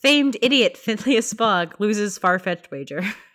Famed idiot Phileas Fogg loses far-fetched wager.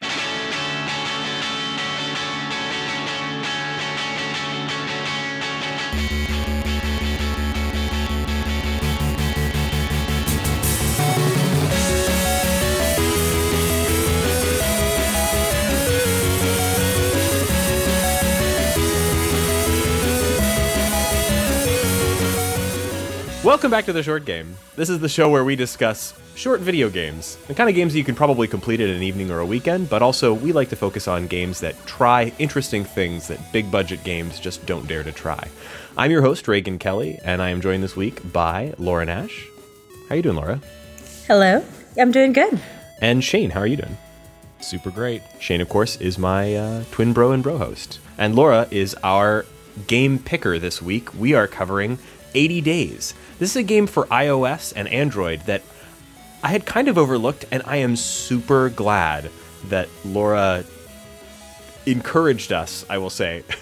Welcome back to the Short Game. This is the show where we discuss short video games, the kind of games that you can probably complete in an evening or a weekend, but also we like to focus on games that try interesting things that big budget games just don't dare to try. I'm your host, Reagan Kelly, and I am joined this week by Laura Nash. How are you doing, Laura? Hello. I'm doing good. And Shane, how are you doing? Super great. Shane, of course, is my uh, twin bro and bro host. And Laura is our game picker this week. We are covering 80 Days. This is a game for iOS and Android that I had kind of overlooked, and I am super glad that Laura encouraged us, I will say.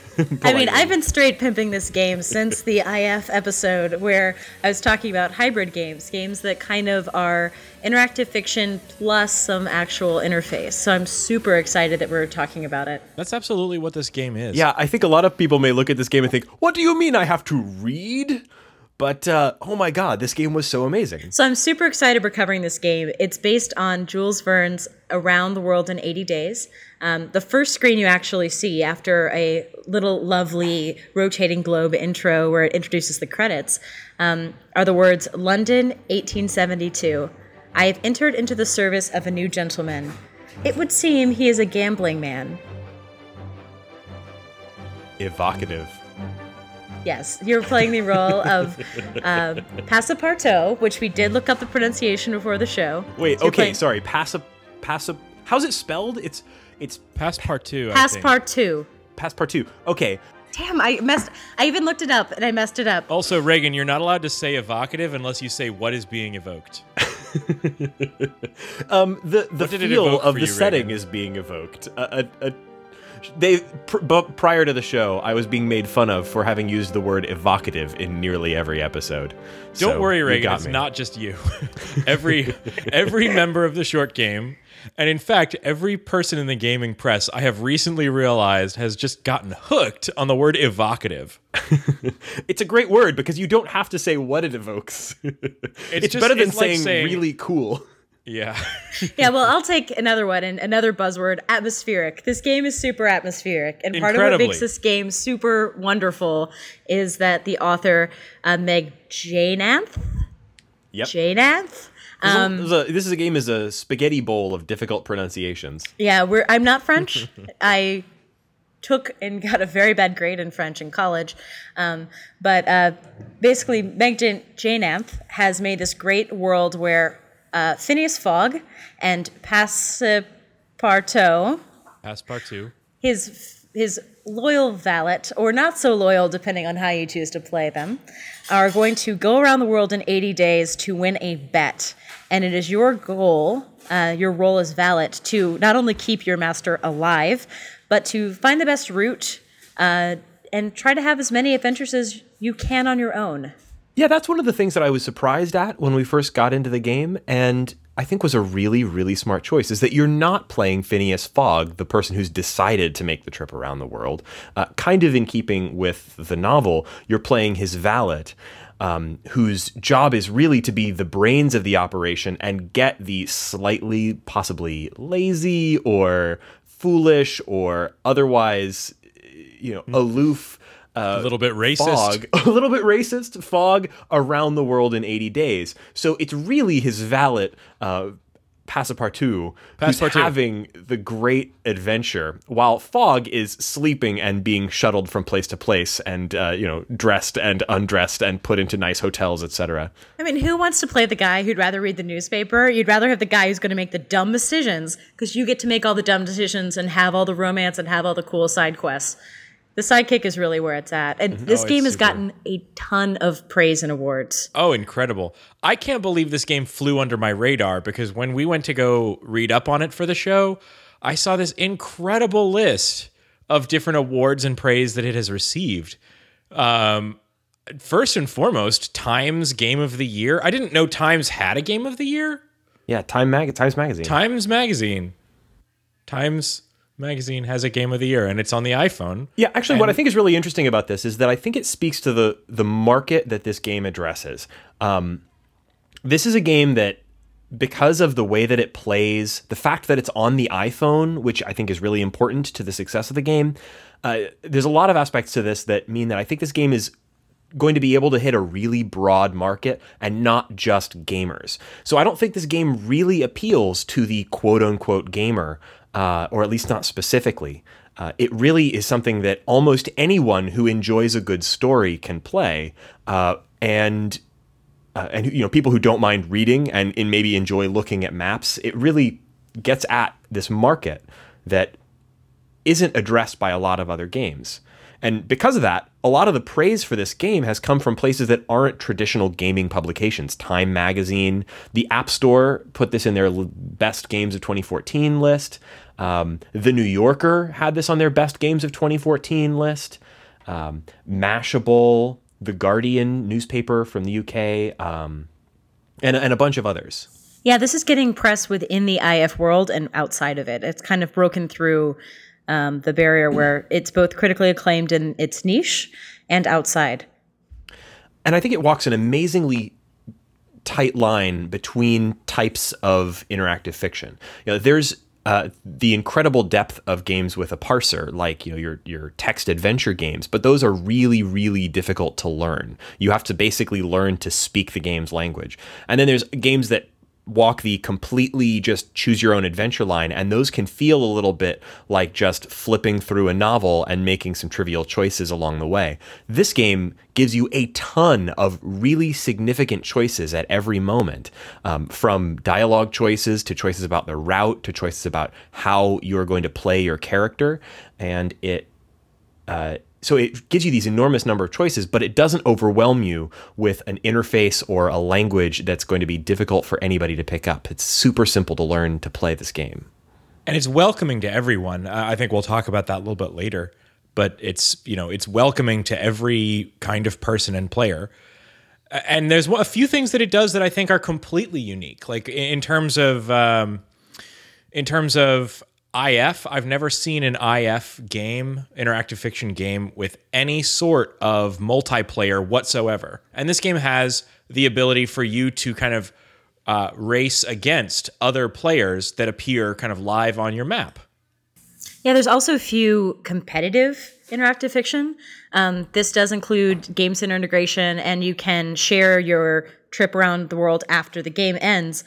I mean. I've been straight pimping this game since the IF episode where I was talking about hybrid games, games that kind of are interactive fiction plus some actual interface. So I'm super excited that we're talking about it. That's absolutely what this game is. Yeah, I think a lot of people may look at this game and think, what do you mean I have to read? But uh, oh my god, this game was so amazing. So I'm super excited we're covering this game. It's based on Jules Verne's Around the World in 80 Days. Um, the first screen you actually see after a little lovely rotating globe intro where it introduces the credits um, are the words London 1872. I have entered into the service of a new gentleman. It would seem he is a gambling man. Evocative. Yes, you're playing the role of um, Passepartout, which we did look up the pronunciation before the show. Wait, So you're okay, playing sorry. Passa, passa. How's it spelled? It's it's Passepartout. I think. Passepartout. passepartout. Okay, Damn, I messed. I even looked it up and I messed it up. Also, Reagan, you're not allowed to say evocative unless you say what is being evoked. um, the the What did it feel of the you, setting Reagan? is being evoked. A, a, a, they pr- but prior to the show, I was being made fun of for having used the word evocative in nearly every episode. Don't So, worry, Reagan. It's me. not just you. every every member of the short game, and in fact, every person in the gaming press, I have recently realized, has just gotten hooked on the word evocative. It's a great word because you don't have to say what it evokes. It's, just- better than it's like saying, saying- really cool. Yeah. Yeah, well, I'll take another one and another buzzword: atmospheric. This game is super atmospheric, and part of what makes this game super wonderful is that the author uh, Meg Jayanth, Yep. Jayanth. this, is a, this is a game is a spaghetti bowl of difficult pronunciations. Yeah, we're. I'm not French. I took and got a very bad grade in French in college, um, but uh, basically, Meg Jan- Jayanth has made this great world where uh, Phileas Fogg and Passepartout, Passepartout. his his loyal valet or not so loyal, depending on how you choose to play them, are going to go around the world in 80 days to win a bet, and it is your goal, uh, your role as valet, to not only keep your master alive, but to find the best route uh, and try to have as many adventures as you can on your own. Yeah, that's one of the things that I was surprised at when we first got into the game, and I think was a really, really smart choice. Is that you're not playing Phileas Fogg, the person who's decided to make the trip around the world. Uh, kind of in keeping with the novel, you're playing his valet. Um, whose job is really to be the brains of the operation and get the slightly, possibly lazy or foolish or otherwise, you know, aloof uh, A little bit racist. Fogg, a little bit racist Fogg around the world in 80 days. So it's really his valet, uh, Passepartout, who's Passepartout. having the great adventure while Fogg is sleeping and being shuttled from place to place and, uh, you know, dressed and undressed and put into nice hotels, etc. I mean, who wants to play the guy who'd rather read the newspaper? You'd rather have the guy who's going to make the dumb decisions because you get to make all the dumb decisions and have all the romance and have all the cool side quests. The sidekick is really where it's at. And this Oh, game it's has gotten a ton of praise and awards. Oh, incredible. I can't believe this game flew under my radar because when we went to go read up on it for the show, I saw this incredible list of different awards and praise that it has received. Um, first and foremost, Times Game of the Year. I didn't know Times had a Game of the Year. Yeah, Time Mag Times Magazine. Times Magazine. Times Magazine has a game of the year and it's on the iPhone. Yeah, actually, what I think is really interesting about this is that I think it speaks to the the market that this game addresses. Um, this is a game that, because of the way that it plays, the fact that it's on the iPhone, which I think is really important to the success of the game. Uh, there's a lot of aspects to this that mean that I think this game is going to be able to hit a really broad market and not just gamers. So I don't think this game really appeals to the quote unquote gamer, uh, or at least not specifically. Uh, it really is something that almost anyone who enjoys a good story can play, uh, and uh, and you know people who don't mind reading and, and maybe enjoy looking at maps. It really gets at this market that isn't addressed by a lot of other games. And because of that, a lot of the praise for this game has come from places that aren't traditional gaming publications. Time Magazine, the App Store put this in their best games of 2014 list. Um, the New Yorker had this on their best games of 2014 list. Um, Mashable, the Guardian newspaper from the UK, um, and, and a bunch of others. Yeah, this is getting press within the IF world and outside of it. It's kind of broken through um, the barrier where it's both critically acclaimed in its niche and outside. And I think it walks an amazingly tight line between types of interactive fiction. You know, there's uh, the incredible depth of games with a parser, like you know your your text adventure games, but those are really really difficult to learn. You have to basically learn to speak the game's language. And then there's games that walk the completely just choose your own adventure line and those can feel a little bit like just flipping through a novel and making some trivial choices along the way. This game gives you a ton of really significant choices at every moment um, from dialogue choices to choices about the route to choices about how you're going to play your character and it uh, so it gives you these enormous number of choices, but it doesn't overwhelm you with an interface or a language that's going to be difficult for anybody to pick up. It's super simple to learn to play this game. And it's welcoming to everyone. I think we'll talk about that a little bit later, but it's, you know, it's welcoming to every kind of person and player. And there's a few things that it does that I think are completely unique. Like in terms of um, in terms of IF, I've never seen an IF game, interactive fiction game, with any sort of multiplayer whatsoever. And this game has the ability for you to kind of uh, race against other players that appear kind of live on your map. Yeah, there's also a few competitive interactive fiction. Um, this does include game center integration, and you can share your trip around the world after the game ends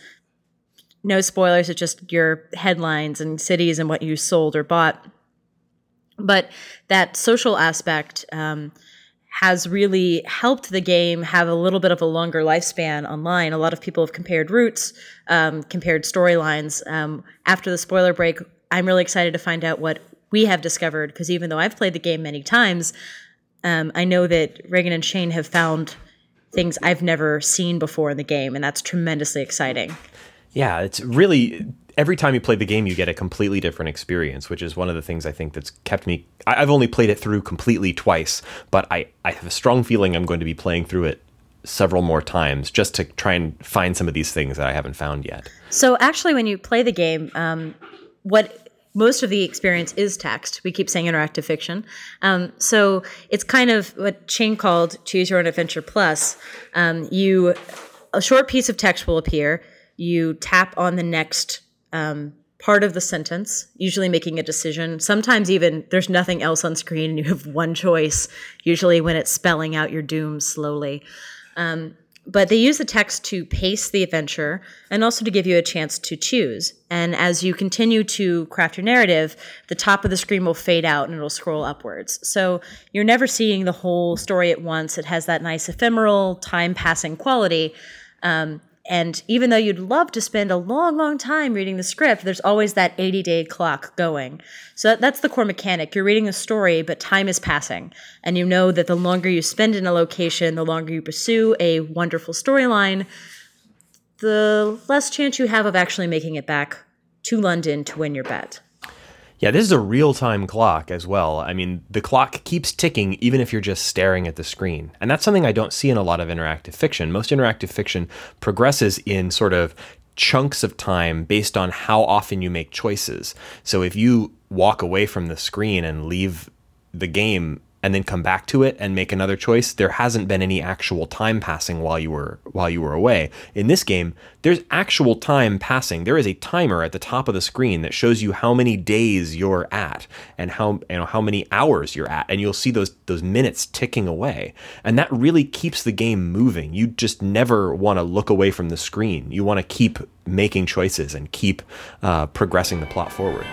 no spoilers, it's just your headlines and cities and what you sold or bought. But that social aspect um, has really helped the game have a little bit of a longer lifespan online. A lot of people have compared routes, um, compared storylines. Um, after the spoiler break, I'm really excited to find out what we have discovered because even though I've played the game many times, um, I know that Reagan and Shane have found things I've never seen before in the game, and that's tremendously exciting. Yeah, it's really every time you play the game, you get a completely different experience, which is one of the things I think that's kept me. I, have only played it through completely twice, but I, I have a strong feeling I'm going to be playing through it several more times just to try and find some of these things that I haven't found yet. So, actually, when you play the game, um, what most of the experience is text. We keep saying interactive fiction. Um, so it's kind of what Shane called choose your own adventure plus. Um, you a short piece of text will appear you tap on the next um, part of the sentence, usually making a decision. Sometimes even there's nothing else on screen and you have one choice, usually when it's spelling out your doom slowly. Um, but they use the text to pace the adventure and also to give you a chance to choose. And as you continue to craft your narrative, the top of the screen will fade out and it'll scroll upwards. So you're never seeing the whole story at once. It has that nice ephemeral, time passing quality. Um, and even though you'd love to spend a long, long time reading the script, there's always that 80 day clock going. So that's the core mechanic. You're reading a story, but time is passing. And you know that the longer you spend in a location, the longer you pursue a wonderful storyline, the less chance you have of actually making it back to London to win your bet. Yeah, this is a real time clock as well. I mean, the clock keeps ticking even if you're just staring at the screen. And that's something I don't see in a lot of interactive fiction. Most interactive fiction progresses in sort of chunks of time based on how often you make choices. So if you walk away from the screen and leave the game and then come back to it and make another choice, there hasn't been any actual time passing while you were while you were away. In this game, there's actual time passing. There is a timer at the top of the screen that shows you how many days you're at and how you know how many hours you're at and you'll see those those minutes ticking away. And that really keeps the game moving. You just never want to look away from the screen. You want to keep making choices and keep uh, progressing the plot forward.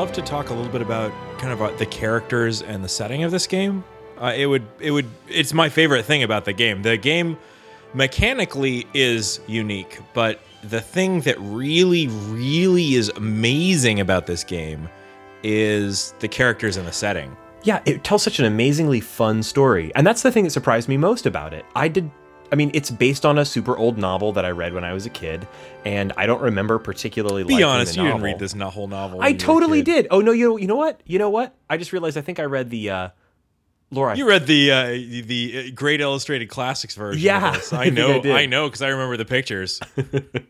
Love to talk a little bit about kind of uh, the characters and the setting of this game. Uh, it would it would it's my favorite thing about the game. The game mechanically is unique, but the thing that really really is amazing about this game is the characters and the setting. Yeah, it tells such an amazingly fun story. And that's the thing that surprised me most about it. I did I mean, it's based on a super old novel that I read when I was a kid, and I don't remember particularly Be honest, the you didn't read this whole novel. I when you were a totally did. Oh no, you know, you know what? You know what? I just realized I think I read the uh Laura. You read the uh, the uh, great illustrated classics version. Yeah, of this. I I know, I did. I, know, because I remember the pictures.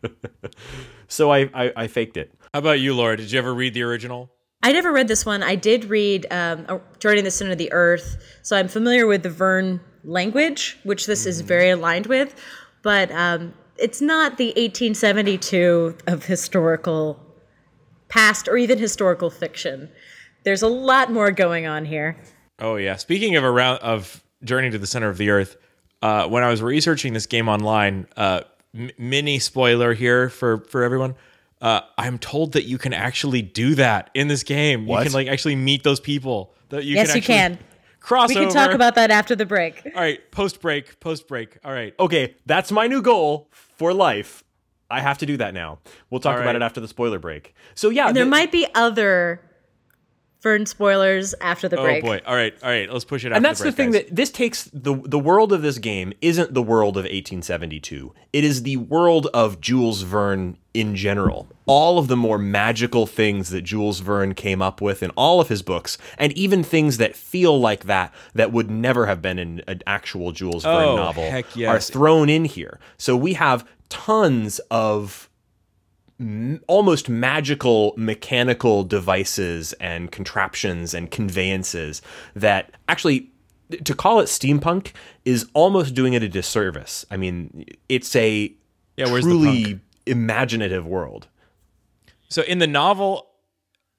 so I, I I faked it. How about you, Laura? Did you ever read the original? I never read this one. I did read um, Journey to the Center of the Earth, so I'm familiar with the Verne language, which this is very aligned with, but um, it's not the 1872 of historical past or even historical fiction. There's a lot more going on here. Oh yeah. Speaking of around of Journey to the Center of the Earth, uh, when I was researching this game online, uh, m- mini spoiler here for for everyone. Uh, I'm told that you can actually do that in this game. What? You can like actually meet those people. That you Yes, can you can. Cross We can talk about that after the break. All right, post break, post break. All right. Okay, that's my new goal for life. I have to do that now. We'll talk All about it after the spoiler break. So yeah, And there the- might be other Verne spoilers after the break. Oh break. boy. All right. All right. Let's push it. and that's the, break, thing guys. that this takes the the world of this game isn't the world of 1872 it is the world of jules verne in general all of the more magical things that jules verne came up with in all of his books and even things that feel like that that would never have been in an actual jules verne Oh, novel heck are thrown in here so we have tons of m- almost magical mechanical devices and contraptions and conveyances that actually to call it steampunk is almost doing it a disservice. I mean, it's a Yeah, where's the truly imaginative world. So in the novel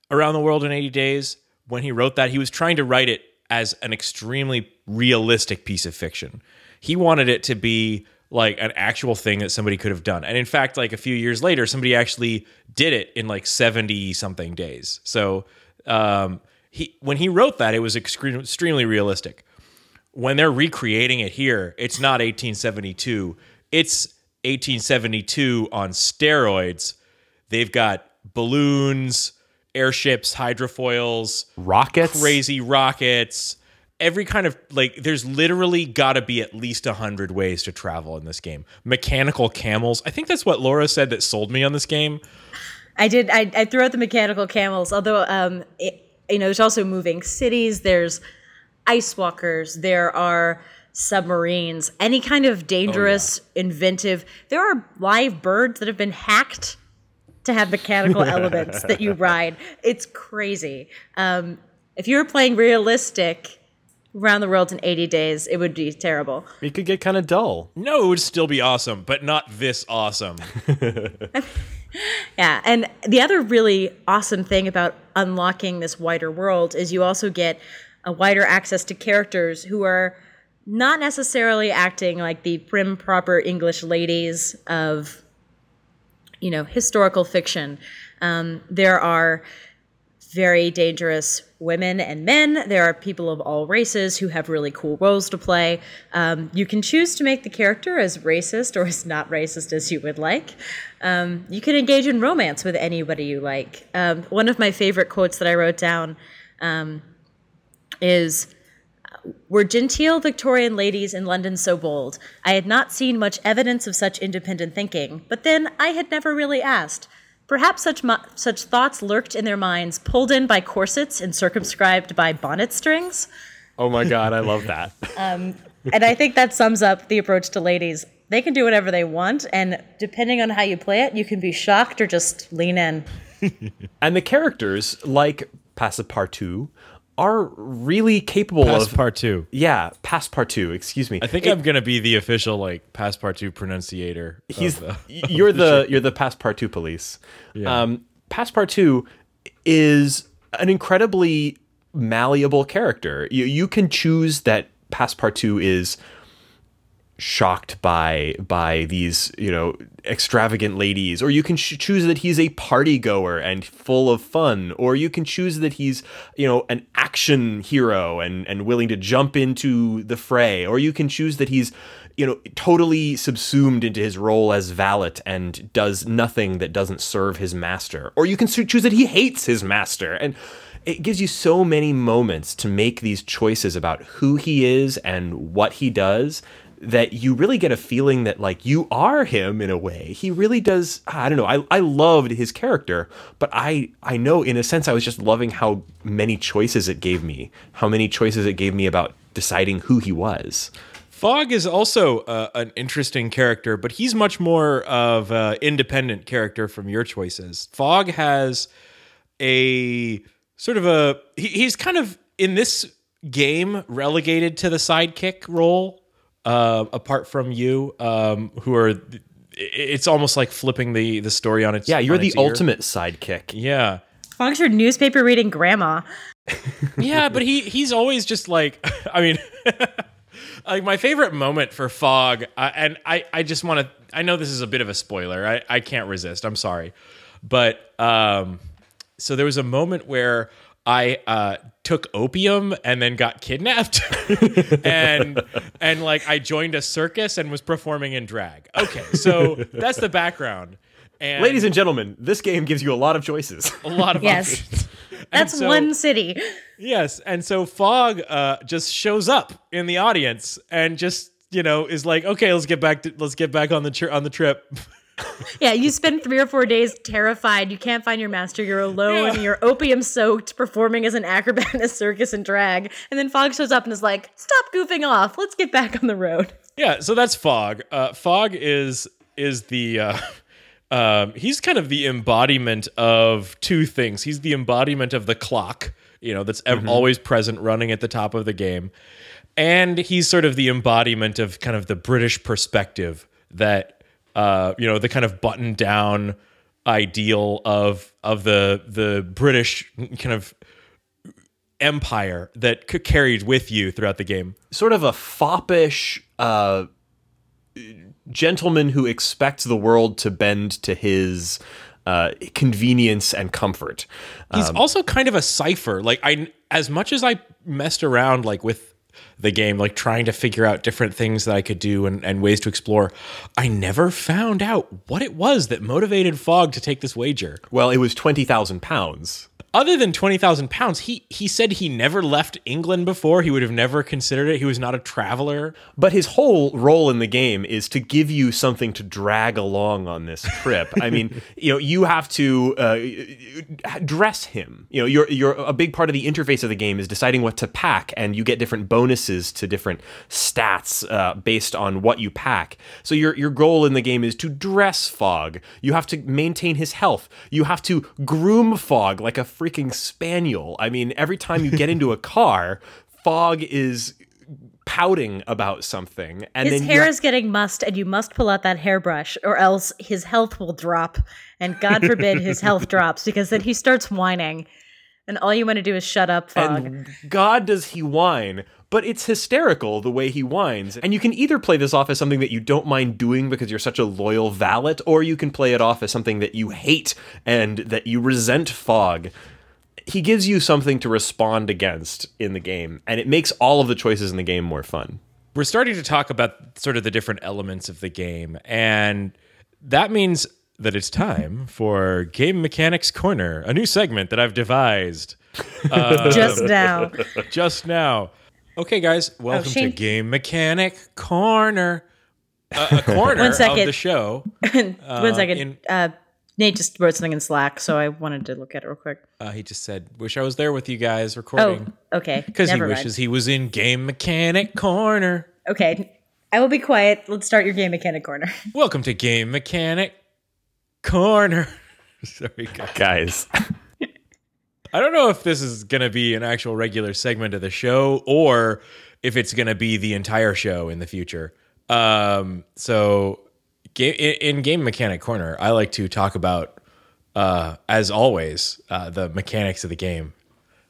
Around the World in 80 Days, when he wrote that, he was trying to write it as an extremely realistic piece of fiction. He wanted it to be like an actual thing that somebody could have done. And in fact, like a few years later, somebody actually did it in like 70 something days. So um, he when he wrote that, it was excre- extremely realistic. When they're recreating it here, it's not 1872. It's 1872 on steroids. They've got balloons, airships, hydrofoils, Rockets. crazy rockets, every kind of like there's literally got to be at least a hundred ways to travel in this game. Mechanical camels. I think that's what Laura said that sold me on this game. I did. I, I threw out the mechanical camels. Although, um, it, you know, there's also moving cities. There's ice walkers. There are submarines. Any kind of dangerous, inventive. There are live birds that have been hacked to have mechanical elements that you ride. It's crazy. Um, if you're playing realistic around the world in 80 days, it would be terrible. It could get kind of dull. No, it would still be awesome, but not this awesome. Yeah, and the other really awesome thing about unlocking this wider world is you also get a wider access to characters who are not necessarily acting like the prim proper English ladies of you know historical fiction. Um, there are very dangerous women and men. There are people of all races who have really cool roles to play. Um, you can choose to make the character as racist or as not racist as you would like. Um, you can engage in romance with anybody you like. Um, one of my favorite quotes that I wrote down um, is were genteel Victorian ladies in London so bold? I had not seen much evidence of such independent thinking, but then I had never really asked. Perhaps such mu- such thoughts lurked in their minds, pulled in by corsets and circumscribed by bonnet strings. Oh my god, I love that. Um, and I think that sums up the approach to ladies. They can do whatever they want, and depending on how you play it, you can be shocked or just lean in. and the characters, like Passepartout, are really capable of Passepartout. Yeah, Passepartout. Excuse me. I think I'm gonna be the official like Passepartout pronunciator. he's the- you're the you're the Passepartout police. Um, Passepartout is an incredibly malleable character. You you can choose that Passepartout is shocked by by these you know extravagant ladies. Or you can ch- choose that he's a party goer and full of fun. Or you can choose that he's you know an action hero and and willing to jump into the fray. Or you can choose that he's you know totally subsumed into his role as valet and does nothing that doesn't serve his master. Or you can choose that he hates his master. And it gives you so many moments to make these choices about who he is and what he does that you really get a feeling that like you are him in a way. He really does I don't know. I, I loved his character, but I I know in a sense I was just loving how many choices it gave me. How many choices it gave me about deciding who he was. Fogg is also uh, an interesting character, but he's much more of an independent character from your choices. Fogg has a sort of a he, he's kind of in this game relegated to the sidekick role. Uh, apart from you, um, who are, it's almost like flipping the the story on its Yeah, you're the its ear. ultimate sidekick. Yeah, Fogg's your newspaper reading grandma. yeah, but he he's always just like I mean like my favorite moment for Fogg uh, and I I just want to I know this is a bit of a spoiler. I I can't resist. I'm sorry. But um so there was a moment where I uh, took opium and then got kidnapped, and and like I joined a circus and was performing in drag. Okay, so that's the background. And Ladies and gentlemen, this game gives you a lot of choices. a lot of Yes. options. That's so- one city. Yes, and so Fogg uh, just shows up in the audience and just you know is like, okay, let's get back to let's get back on the tri- on the trip. Yeah, you spend three or four days terrified. You can't find your master. You're alone. Yeah. You're opium soaked, performing as an acrobat in a circus and drag. And then Fogg shows up and is like, "Stop goofing off. Let's get back on the road." yeah, so that's Fogg. Uh, Fogg is is the uh, um, he's kind of the embodiment of two things. He's the embodiment of the clock, you know, that's ev- always present, running at the top of the game, and he's sort of the embodiment of kind of the British perspective that uh, you know the kind of button down ideal of of the the British kind of empire that c- carried with you throughout the game. sort of a foppish uh, gentleman who expects the world to bend to his uh, convenience and comfort. He's also kind of a cipher. Like I, as much as I messed around like with the game, like trying to figure out different things that I could do and, and ways to explore, I never found out what it was that motivated Fogg to take this wager. Well, it was twenty thousand pounds. Other than twenty thousand pounds, he he said he never left England before. He would have never considered it. He was not a traveler. But his whole role in the game is to give you something to drag along on this trip. I mean, you know, you have to uh, dress him. You know, you're you're a big part of the interface of the game is deciding what to pack, and you get different bonuses to different stats uh, based on what you pack. So your your goal in the game is to dress Fogg. You have to maintain his health. You have to groom Fogg like a freaking spaniel. I mean, every time you get into a car, Fogg is pouting about something and His hair is getting mussed, and you must pull out that hairbrush, or else his health will drop. And God forbid his health drops, because then he starts whining. And all you want to do is shut up, Fogg. and god does he whine but it's hysterical the way he whines. And you can either play this off as something that you don't mind doing because you're such a loyal valet or you can play it off as something that you hate and that you resent Fogg. He gives you something to respond against in the game and it makes all of the choices in the game more fun. We're starting to talk about sort of the different elements of the game and that means that it's time for game mechanics corner a new segment that i've devised. Just now. just now Okay, guys, welcome to Game Mechanic Corner. Uh, a corner One second. of the show. One second. in- uh, Nate just wrote something in Slack, so I wanted to look at it real quick. Uh, he just said, "Wish I was there with you guys recording." Oh, recording." okay. Because he mind. wishes he was in Game Mechanic Corner. Okay. I will be quiet. Let's start your game mechanic corner. Welcome to Game Mechanic Corner. Sorry, guys. Guys, I don't know if this is going to be an actual regular segment of the show or if it's going to be the entire show in the future. Um, so, in Game Mechanic Corner, I like to talk about, uh, as always, uh, the mechanics of the game.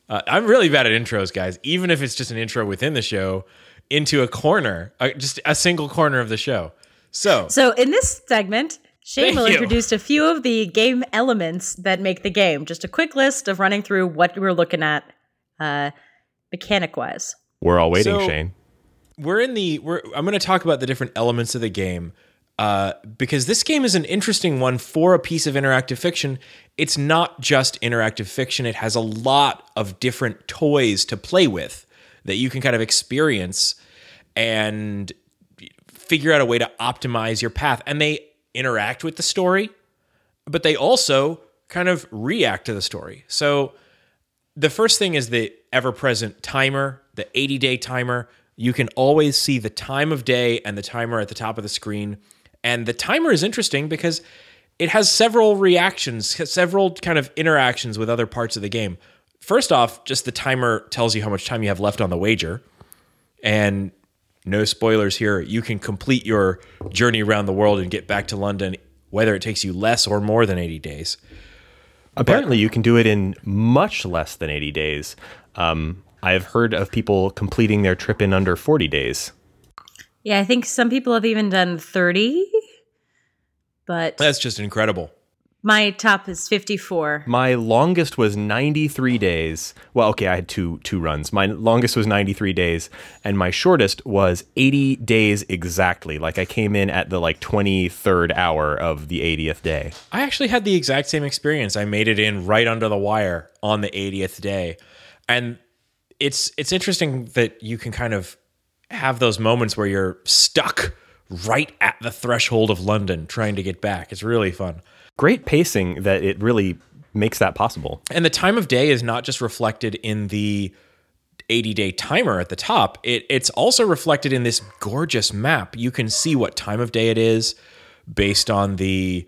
Uh, I'm really bad at intros, guys. Even if it's just an intro within the show, into a corner, uh, just a single corner of the show. So, So in this segment, Shane Thank will you. introduce a few of the game elements that make the game. Just a quick list of running through what we're looking at uh, mechanic wise. we're all waiting, So- Shane. we're in the we're I'm going to talk about the different elements of the game uh, because this game is an interesting one for a piece of interactive fiction. It's not just interactive fiction; it has a lot of different toys to play with that you can kind of experience and figure out a way to optimize your path. And they interact with the story, but they also kind of react to the story. So the first thing is the ever present timer, the 80 day timer. You can always see the time of day and the timer at the top of the screen. And the timer is interesting because it has several reactions, several kind of interactions with other parts of the game. First off, just the timer tells you how much time you have left on the wager. And no spoilers here, you can complete your journey around the world and get back to London, whether it takes you less or more than 80 days. Apparently, you can do it in much less than 80 days. Um, I've heard of people completing their trip in under 40 days. Yeah, I think some people have even done 30, but That's just incredible. My top is 54. My longest was 93 days. Well, okay, I had two two runs. My longest was 93 days, and my shortest was 80 days exactly. Like I came in at the like 23rd hour of the 80th day. I actually had the exact same experience. I made it in right under the wire on the 80th day. And it's it's interesting that you can kind of have those moments where you're stuck right at the threshold of London trying to get back. It's really fun. Great pacing that it really makes that possible. And the time of day is not just reflected in the 80 day timer at the top, it, it's also reflected in this gorgeous map. You can see what time of day it is based on the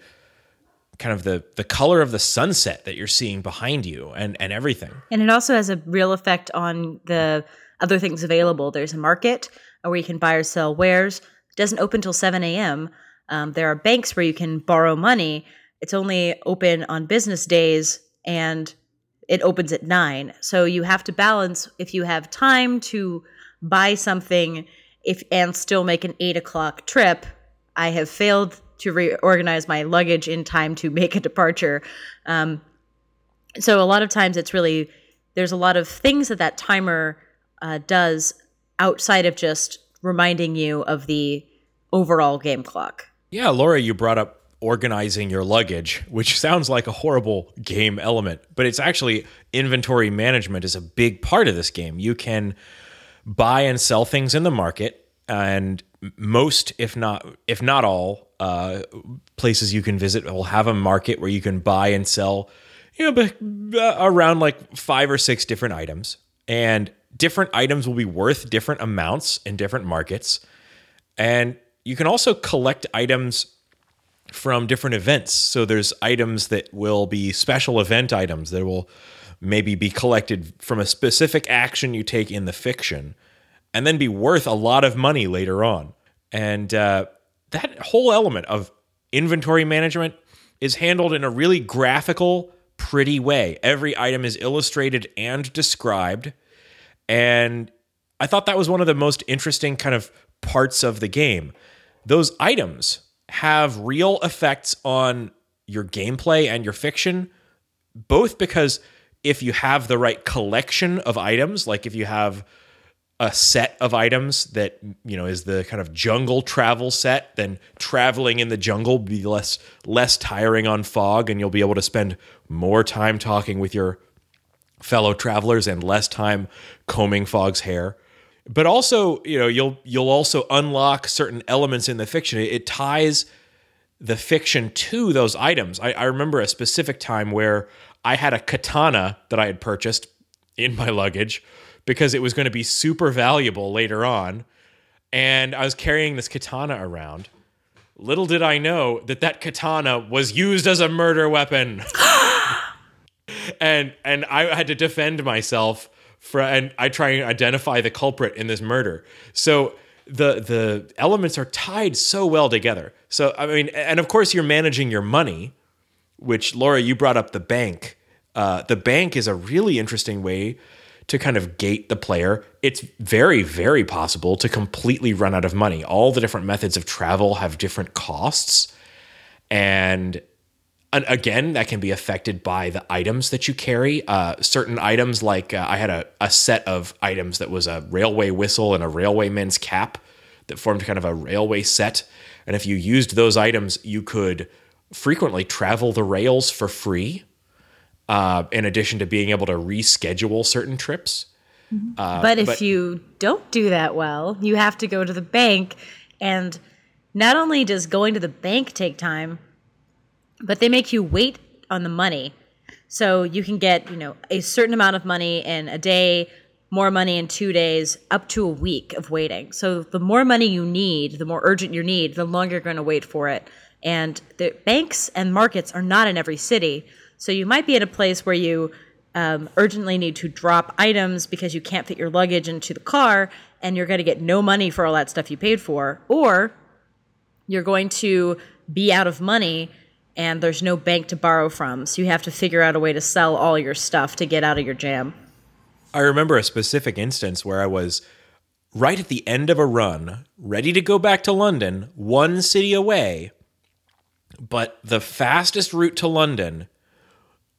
kind of the, the color of the sunset that you're seeing behind you and, and everything. And it also has a real effect on the other things available. There's a market where you can buy or sell wares. It doesn't open till 7 a.m. Um, there are banks where you can borrow money. It's only open on business days and it opens at 9. So you have to balance if you have time to buy something if and still make an 8 o'clock trip. I have failed to reorganize my luggage in time to make a departure. Um, so a lot of times it's really there's a lot of things that that timer uh, does outside of just reminding you of the overall game clock Yeah, Laura, you brought up organizing your luggage, which sounds like a horrible game element, but it's actually inventory management is a big part of this game. You can buy and sell things in the market, and most, if not if not all, uh, places you can visit will have a market where you can buy and sell, you know, uh, around like five or six different items, and different items will be worth different amounts in different markets. And you can also collect items from different events. So there's items that will be special event items that will maybe be collected from a specific action you take in the fiction and then be worth a lot of money later on. And uh, that whole element of inventory management is handled in a really graphical, pretty way. Every item is illustrated and described. And I thought that was one of the most interesting kind of parts of the game. Those items have real effects on your gameplay and your fiction, both because if you have the right collection of items, like if you have a set of items that you know is the kind of jungle travel set, then traveling in the jungle will be less less tiring on Fogg, and you'll be able to spend more time talking with your fellow travelers and less time combing Fogg's hair. But also you know you'll you'll also unlock certain elements in the fiction. It, it ties the fiction to those items. I, I remember a specific time where I had a katana that I had purchased in my luggage because it was going to be super valuable later on, and I was carrying this katana around. Little did I know that that katana was used as a murder weapon. and and I had to defend myself for and I try and identify the culprit in this murder. So the the elements are tied so well together. So I mean, and of course you're managing your money, which Laura you brought up the bank. Uh, the bank is a really interesting way to kind of gate the player. It's very very possible to completely run out of money. All the different methods of travel have different costs, and and again, that can be affected by the items that you carry. Uh, certain items, like uh, I had a, a set of items that was a railway whistle and a railwayman's cap that formed kind of a railway set. And if you used those items, you could frequently travel the rails for free, uh, in addition to being able to reschedule certain trips. Uh, but if but, you don't do that well, you have to go to the bank. And not only does going to the bank take time, but they make you wait on the money. So you can get, you know, a certain amount of money in a day, more money in two days, up to a week of waiting. So the more money you need, the more urgent you need, the longer you're going to wait for it. And the banks and markets are not in every city. So you might be at a place where you um, urgently need to drop items because you can't fit your luggage into the car and you're going to get no money for all that stuff you paid for. Or you're going to be out of money and there's no bank to borrow from. So you have to figure out a way to sell all your stuff to get out of your jam. I remember a specific instance where I was right at the end of a run, ready to go back to London, one city away, but the fastest route to London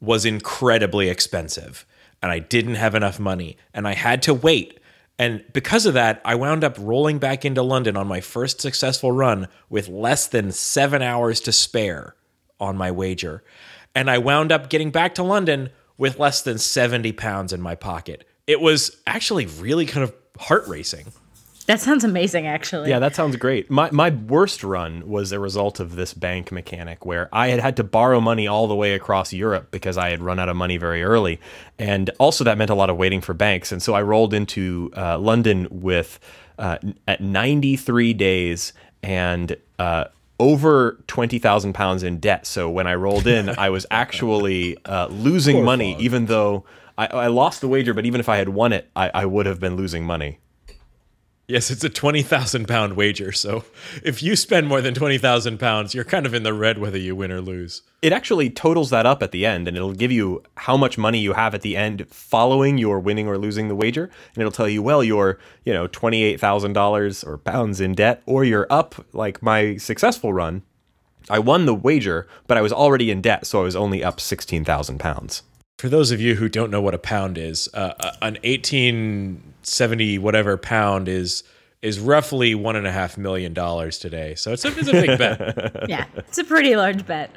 was incredibly expensive and I didn't have enough money and I had to wait. And because of that, I wound up rolling back into London on my first successful run with less than seven hours to spare on my wager. And I wound up getting back to London with less than 70 pounds in my pocket. It was actually really kind of heart racing. That sounds amazing, actually. Yeah, that sounds great. My my worst run was a result of this bank mechanic where I had had to borrow money all the way across Europe because I had run out of money very early, and also that meant a lot of waiting for banks. And so I rolled into uh, London with uh, at 93 days and uh, over 20,000 pounds in debt. So when I rolled in, I was actually uh, losing Poor money, even though I, I, lost the wager. But even if I had won it, I, I would have been losing money. Yes, it's a 20,000 pound wager. So if you spend more than 20,000 pounds, you're kind of in the red whether you win or lose. It actually totals that up at the end and it'll give you how much money you have at the end following your winning or losing the wager. And it'll tell you, well, you're, you know, $28,000 or pounds in debt, or you're up like my successful run. I won the wager, but I was already in debt. So I was only up 16,000 pounds. For those of you who don't know what a pound is, uh, uh an 1870 whatever pound is is roughly one and a half million dollars today. So it's a, it's a big bet. yeah, it's a pretty large bet.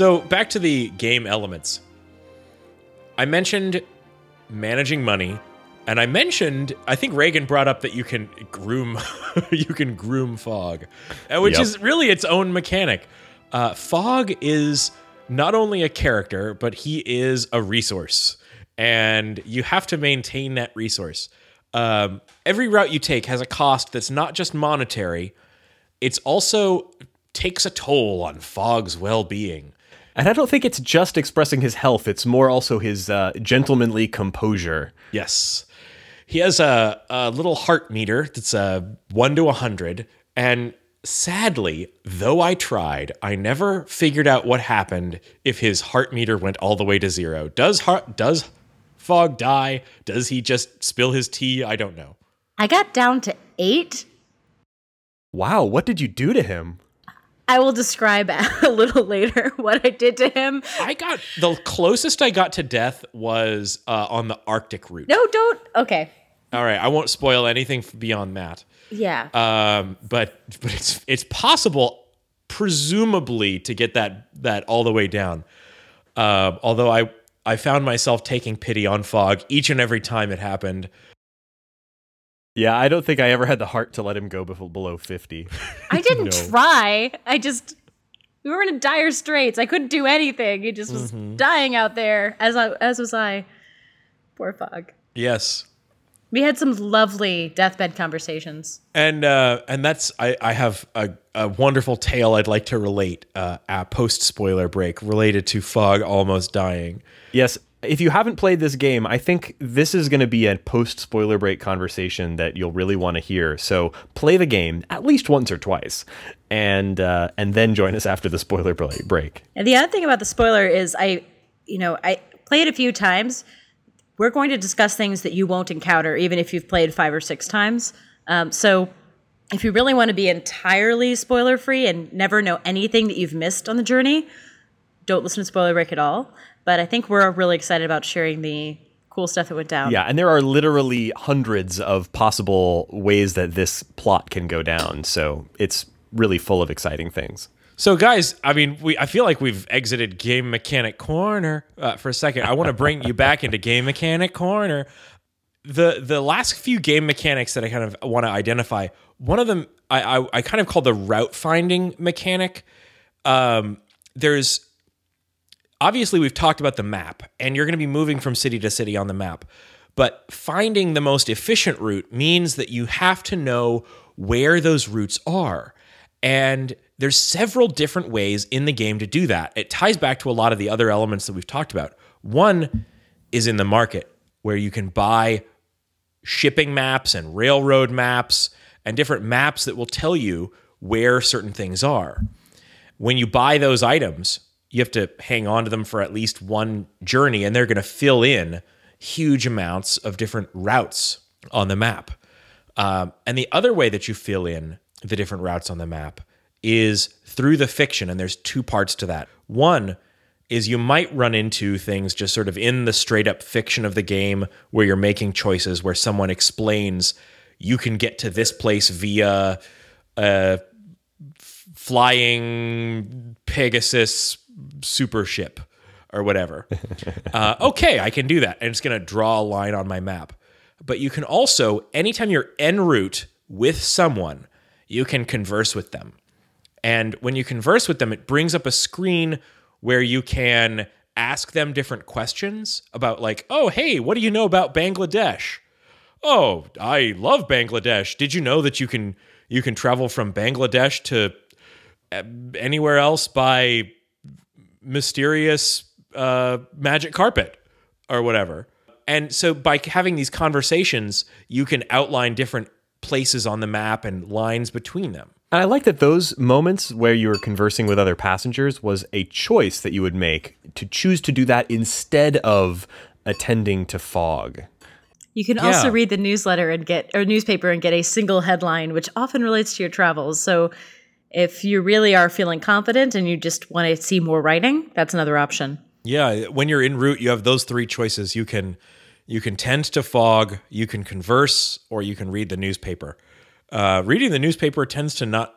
So back to the game elements. I mentioned managing money, and I mentioned I think Reagan brought up that you can groom you can groom Fogg, uh, which yep. is really its own mechanic. Uh, Fogg is not only a character, but he is a resource, and you have to maintain that resource. Um, every route you take has a cost that's not just monetary; it's also takes a toll on Fogg's well-being. And I don't think it's just expressing his health, it's more also his uh, gentlemanly composure. Yes. He has a, a little heart meter that's a uh, 1 to 100. And sadly, though I tried, I never figured out what happened if his heart meter went all the way to zero. Does heart, does Fogg die? Does he just spill his tea? I don't know. I got down to eight. Wow, what did you do to him? I will describe a little later what I did to him. I got the closest I got to death was uh, on the Arctic route. No, don't. Okay. All right, I won't spoil anything beyond that. Yeah. Um, but but it's it's possible, presumably, to get that that all the way down. Uh, although I I found myself taking pity on Fogg each and every time it happened. Yeah, I don't think I ever had the heart to let him go before, below 50. I didn't No. try. I just we were in dire straits. I couldn't do anything. He just was Mm-hmm. dying out there, as I as was I. Poor Fogg. Yes. We had some lovely deathbed conversations. And uh, and that's I, I have a, a wonderful tale I'd like to relate uh, at post spoiler break related to Fogg almost dying. Yes, if you haven't played this game, I think this is going to be a post spoiler break conversation that you'll really want to hear. So play the game at least once or twice, and uh, and then join us after the spoiler break. And the other thing about the spoiler is I, you know, I played it a few times. We're going to discuss things that you won't encounter, even if you've played five or six times. Um, so if you really want to be entirely spoiler free and never know anything that you've missed on the journey, don't listen to spoiler break at all. But I think we're really excited about sharing the cool stuff that went down. Yeah, and there are literally hundreds of possible ways that this plot can go down. So it's really full of exciting things. So, guys, I mean, we I feel like we've exited game mechanic corner uh, for a second. I want to bring you back into game mechanic corner. The the last few game mechanics that I kind of want to identify. One of them I I, I kind of call the route finding mechanic. Um, there's obviously we've talked about the map, and you're going to be moving from city to city on the map. But finding the most efficient route means that you have to know where those routes are. And there's several different ways in the game to do that. It ties back to a lot of the other elements that we've talked about. One is in the market where you can buy shipping maps and railroad maps and different maps that will tell you where certain things are. When you buy those items, you have to hang on to them for at least one journey and they're going to fill in huge amounts of different routes on the map. Um, and the other way that you fill in the different routes on the map is through the fiction. And there's two parts to that. One is you might run into things just sort of in the straight up fiction of the game where you're making choices where someone explains you can get to this place via a f- flying Pegasus super ship or whatever. uh, okay, I can do that. And it's going to draw a line on my map. But you can also, anytime you're en route with someone, you can converse with them. And when you converse with them, it brings up a screen where you can ask them different questions about, like, oh, hey, what do you know about Bangladesh? Oh, I love Bangladesh. Did you know that you can you can travel from Bangladesh to uh, anywhere else by mysterious uh, magic carpet or whatever? And so by having these conversations, you can outline different places on the map and lines between them. And I like that those moments where you were conversing with other passengers was a choice that you would make to choose to do that instead of attending to Fogg. You can also read the newsletter and get or newspaper and get a single headline, which often relates to your travels. So if you really are feeling confident and you just want to see more writing, that's another option. Yeah, when you're en route, you have those three choices. You can you can tend to Fogg, you can converse, or you can read the newspaper. Uh, reading the newspaper tends to not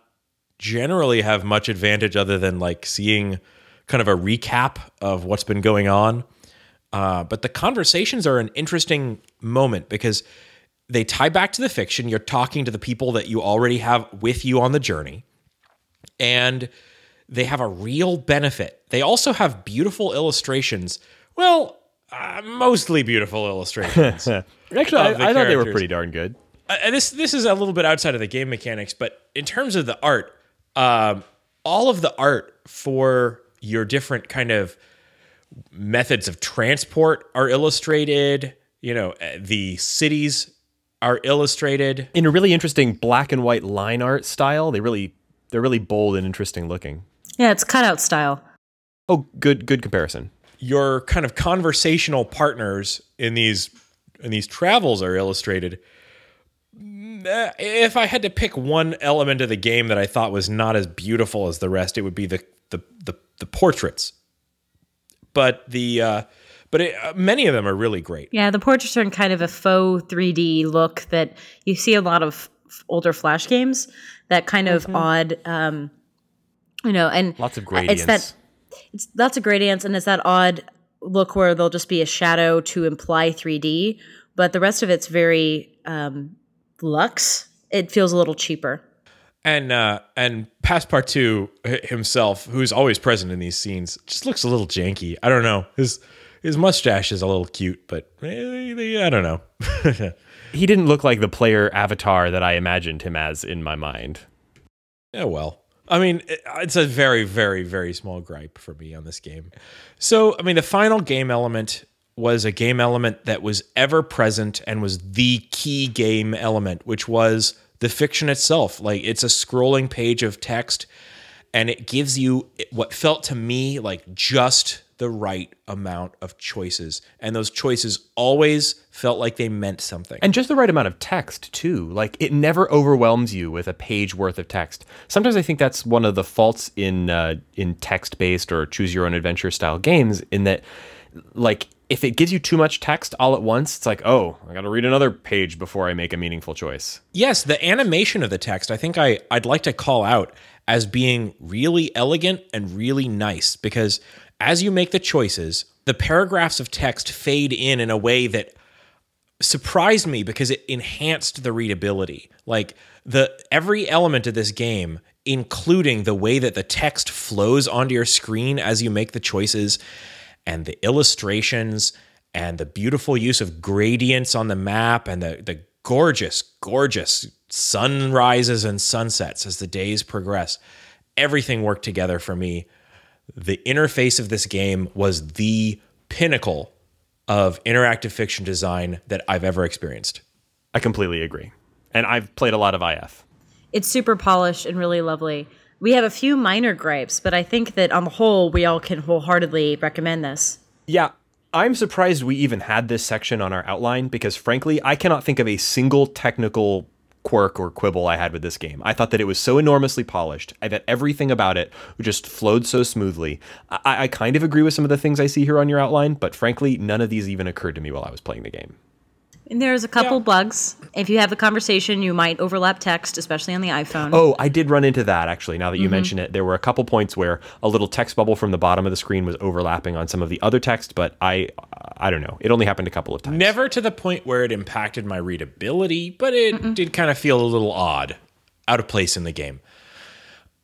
generally have much advantage other than like seeing kind of a recap of what's been going on. Uh, but the conversations are an interesting moment because they tie back to the fiction. You're talking to the people that you already have with you on the journey and they have a real benefit. They also have beautiful illustrations. Well, uh, mostly beautiful illustrations. uh, Actually, I, I thought they were pretty darn good. this this is a little bit outside of the game mechanics, but in terms of the art, um, all of the art for your different kind of methods of transport are illustrated. You know, uh, the cities are illustrated. In a really interesting black and white line art style. They really they're really bold and interesting looking. Yeah, it's cutout style. Oh, good good comparison. your kind of conversational partners in these in these travels are illustrated if I had to pick one element of the game that I thought was not as beautiful as the rest, it would be the the the, the portraits. But the uh, but it, uh, many of them are really great. Yeah, the portraits are in kind of a faux 3D look that you see a lot of older Flash games. That kind of odd, um, you know, and Lots of It's gradients. that it's lots of gradients, and it's that odd look where there'll just be a shadow to imply 3D, but the rest of it's very um, luxe. It feels a little cheaper. And uh, and Passepartout h- himself, who's always present in these scenes, just looks a little janky. I don't know. His his mustache is a little cute, but eh, I don't know. he didn't look like the player avatar that I imagined him as in my mind. Yeah, well. I mean, it's a very, very, very small gripe for me on this game. So, I mean, the final game element was a game element that was ever present and was the key game element, which was the fiction itself. Like, it's a scrolling page of text, and it gives you what felt to me like just the right amount of choices. And those choices always felt like they meant something. And just the right amount of text, too. Like, it never overwhelms you with a page worth of text. Sometimes I think that's one of the faults in, uh, in text based or choose your own adventure style games, in that, like, if it gives you too much text all at once, it's like, oh, I got to read another page before I make a meaningful choice. Yes, the animation of the text, I think I, I'd like to call out as being really elegant and really nice because as you make the choices, the paragraphs of text fade in in a way that surprised me because it enhanced the readability. Like the every element of this game, including the way that the text flows onto your screen as you make the choices and the illustrations and the beautiful use of gradients on the map and the the gorgeous gorgeous sunrises and sunsets as the days progress. Everything worked together for me. The interface of this game was the pinnacle of interactive fiction design that I've ever experienced. I completely agree. And I've played a lot of IF. It's super polished and really lovely. We have a few minor gripes, but I think that on the whole, we all can wholeheartedly recommend this. Yeah, I'm surprised we even had this section on our outline because, frankly, I cannot think of a single technical quirk or quibble I had with this game. I thought that it was so enormously polished. I thought everything about it just flowed so smoothly. I, I kind of agree with some of the things I see here on your outline, but frankly, none of these even occurred to me while I was playing the game. And there's a couple Yeah. bugs. If you have a conversation, you might overlap text, especially on the iPhone. Oh, I did run into that actually. Now that you mention it, there were a couple points where a little text bubble from the bottom of the screen was overlapping on some of the other text, but I, I don't know. It only happened a couple of times. Never to the point where it impacted my readability, but it did kind of feel a little odd, out of place in the game.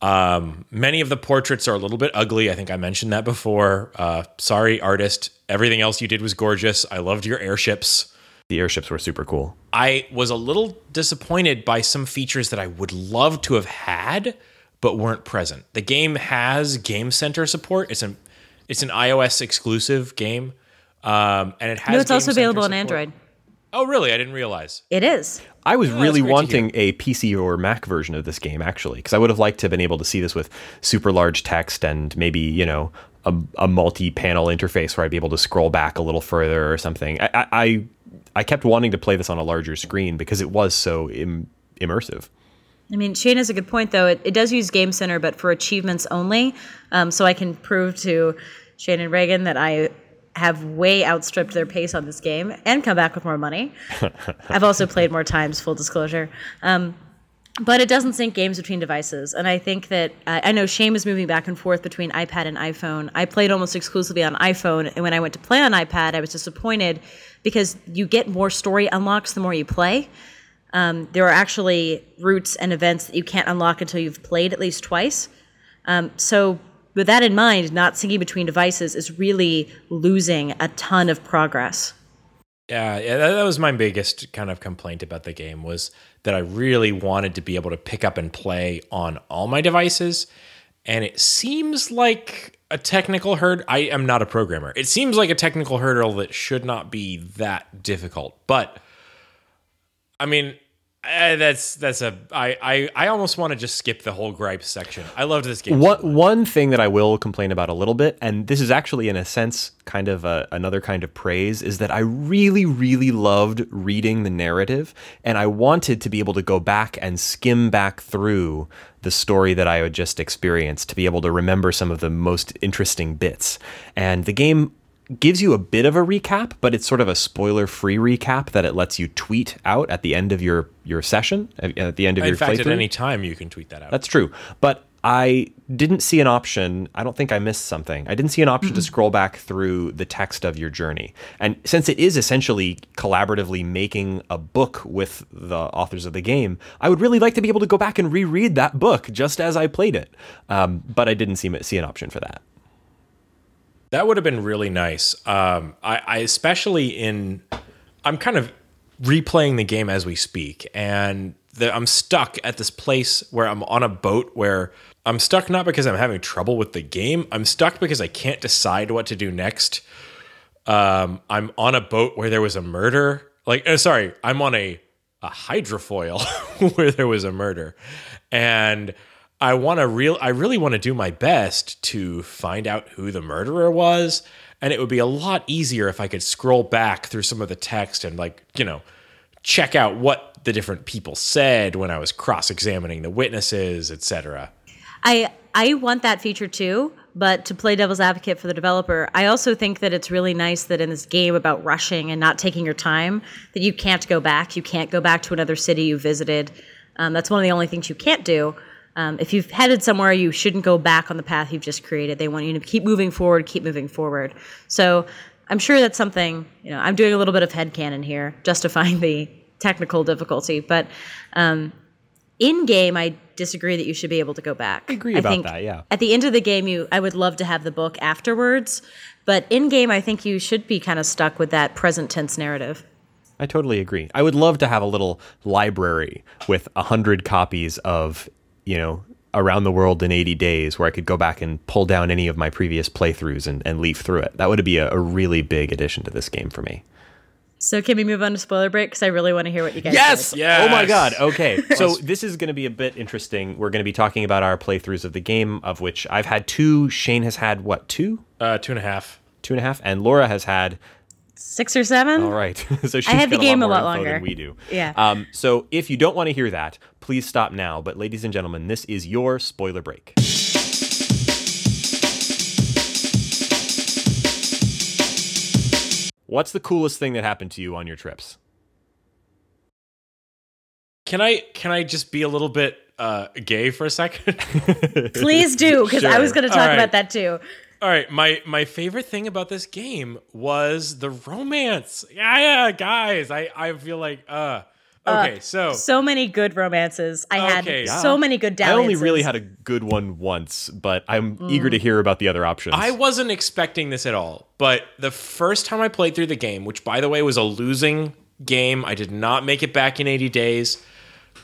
Um, many of the portraits are a little bit ugly. I think I mentioned that before. Uh, sorry, artist. Everything else you did was gorgeous. I loved your airships. The airships were super cool. I was a little disappointed by some features that I would love to have had, but weren't present. The game has Game Center support. It's an it's an iOS exclusive game, um, and it has. no, it's Game also available on. Android. Oh, really? I didn't realize. It is. I was really wanting a PC or Mac version of this game actually, because I would have liked to have been able to see this with super large text and maybe you know a, a multi-panel interface where I'd be able to scroll back a little further or something. I I, I- kept wanting to play this on a larger screen because it was so Im- immersive. I mean, Shane has a good point, though. It, it does use Game Center, but for achievements only. Um, so I can prove to Shane and Reagan that I have way outstripped their pace on this game and come back with more money. I've also played more times, full disclosure. Um, but it doesn't sync games between devices. And I think that uh, I know Shane is moving back and forth between iPad and iPhone. I played almost exclusively on iPhone. And when I went to play on iPad, I was disappointed because you get more story unlocks the more you play Um, there are actually routes and events that you can't unlock until you've played at least twice. Um, so, with that in mind, not syncing between devices is really losing a ton of progress. Yeah, yeah, that, that was my biggest kind of complaint about the game was that I really wanted to be able to pick up and play on all my devices, and it seems like a technical hurdle. I am not a programmer. It seems like a technical hurdle that should not be that difficult, but I mean, Uh, that's that's a I I, I almost want to just skip the whole gripe section. I loved this game. One, one thing that I will complain about a little bit, and this is actually in a sense kind of a, another kind of praise, is that I really, really loved reading the narrative, and I wanted to be able to go back and skim back through the story that I had just experienced to be able to remember some of the most interesting bits. And the game gives you a bit of a recap, but it's sort of a spoiler-free recap that it lets you tweet out at the end of your your session, at the end of In your fact, playthrough. at any time you can tweet that out. That's true. But I didn't see an option. I don't think I missed something. I didn't see an option to scroll back through the text of your journey. And since it is essentially collaboratively making a book with the authors of the game, I would really like to be able to go back and reread that book just as I played it. Um, but I didn't see, see an option for that. That would have been really nice. Um, I, I especially in, I'm kind of replaying the game as we speak, and the, I'm stuck at this place where I'm on a boat where I'm stuck not because I'm having trouble with the game. I'm stuck because I can't decide what to do next. Um, I'm on a boat where there was a murder. Like, uh, sorry, I'm on a a hydrofoil where there was a murder, and I want to real. I really want to do my best to find out who the murderer was, and it would be a lot easier if I could scroll back through some of the text and like you know check out what the different people said when I was cross-examining the witnesses, etc. I I want that feature too, but to play devil's advocate for the developer, I also think that it's really nice that in this game about rushing and not taking your time, that you can't go back. You can't go back to another city you visited. Um, that's one of the only things you can't do. Um, if you've headed somewhere, you shouldn't go back on the path you've just created. They want you to keep moving forward, keep moving forward. So I'm sure that's something, you know, I'm doing a little bit of headcanon here, justifying the technical difficulty. But um, in game, I disagree that you should be able to go back. I agree about that, yeah. At the end of the game, you I would love to have the book afterwards, but in game, I think you should be kind of stuck with that present tense narrative. I totally agree. I would love to have a little library with a hundred copies of, you know, around the world in 80 days where I could go back and pull down any of my previous playthroughs and, and leaf through it. That would be a, a really big addition to this game for me. So can we move on to spoiler break? Because I really want to hear what you guys. Yes! think. Yes! Oh my god. Okay. So this is going to be a bit interesting. We're going to be talking about our playthroughs of the game, of which I've had two. Shane has had what, two? Uh, two and a half. Two and a half? And Laura has had six or seven. All right. so she's had the got game a lot, lot longer. than we do. Yeah. Um, so if you don't want to hear that, please stop now. But ladies and gentlemen, this is your spoiler break. What's the coolest thing that happened to you on your trips? Can I can I just be a little bit uh, gay for a second? Please do, because I was going to talk All right. about that too. All right, my my favorite thing about this game was the romance. Yeah, yeah, guys, I I feel like uh okay, so So many good romances. I Okay. had so many good I only really had a good one once, but I'm eager to hear about the other options. I wasn't expecting this at all. But the first time I played through the game, which by the way was a losing game, I did not make it back in 80 days.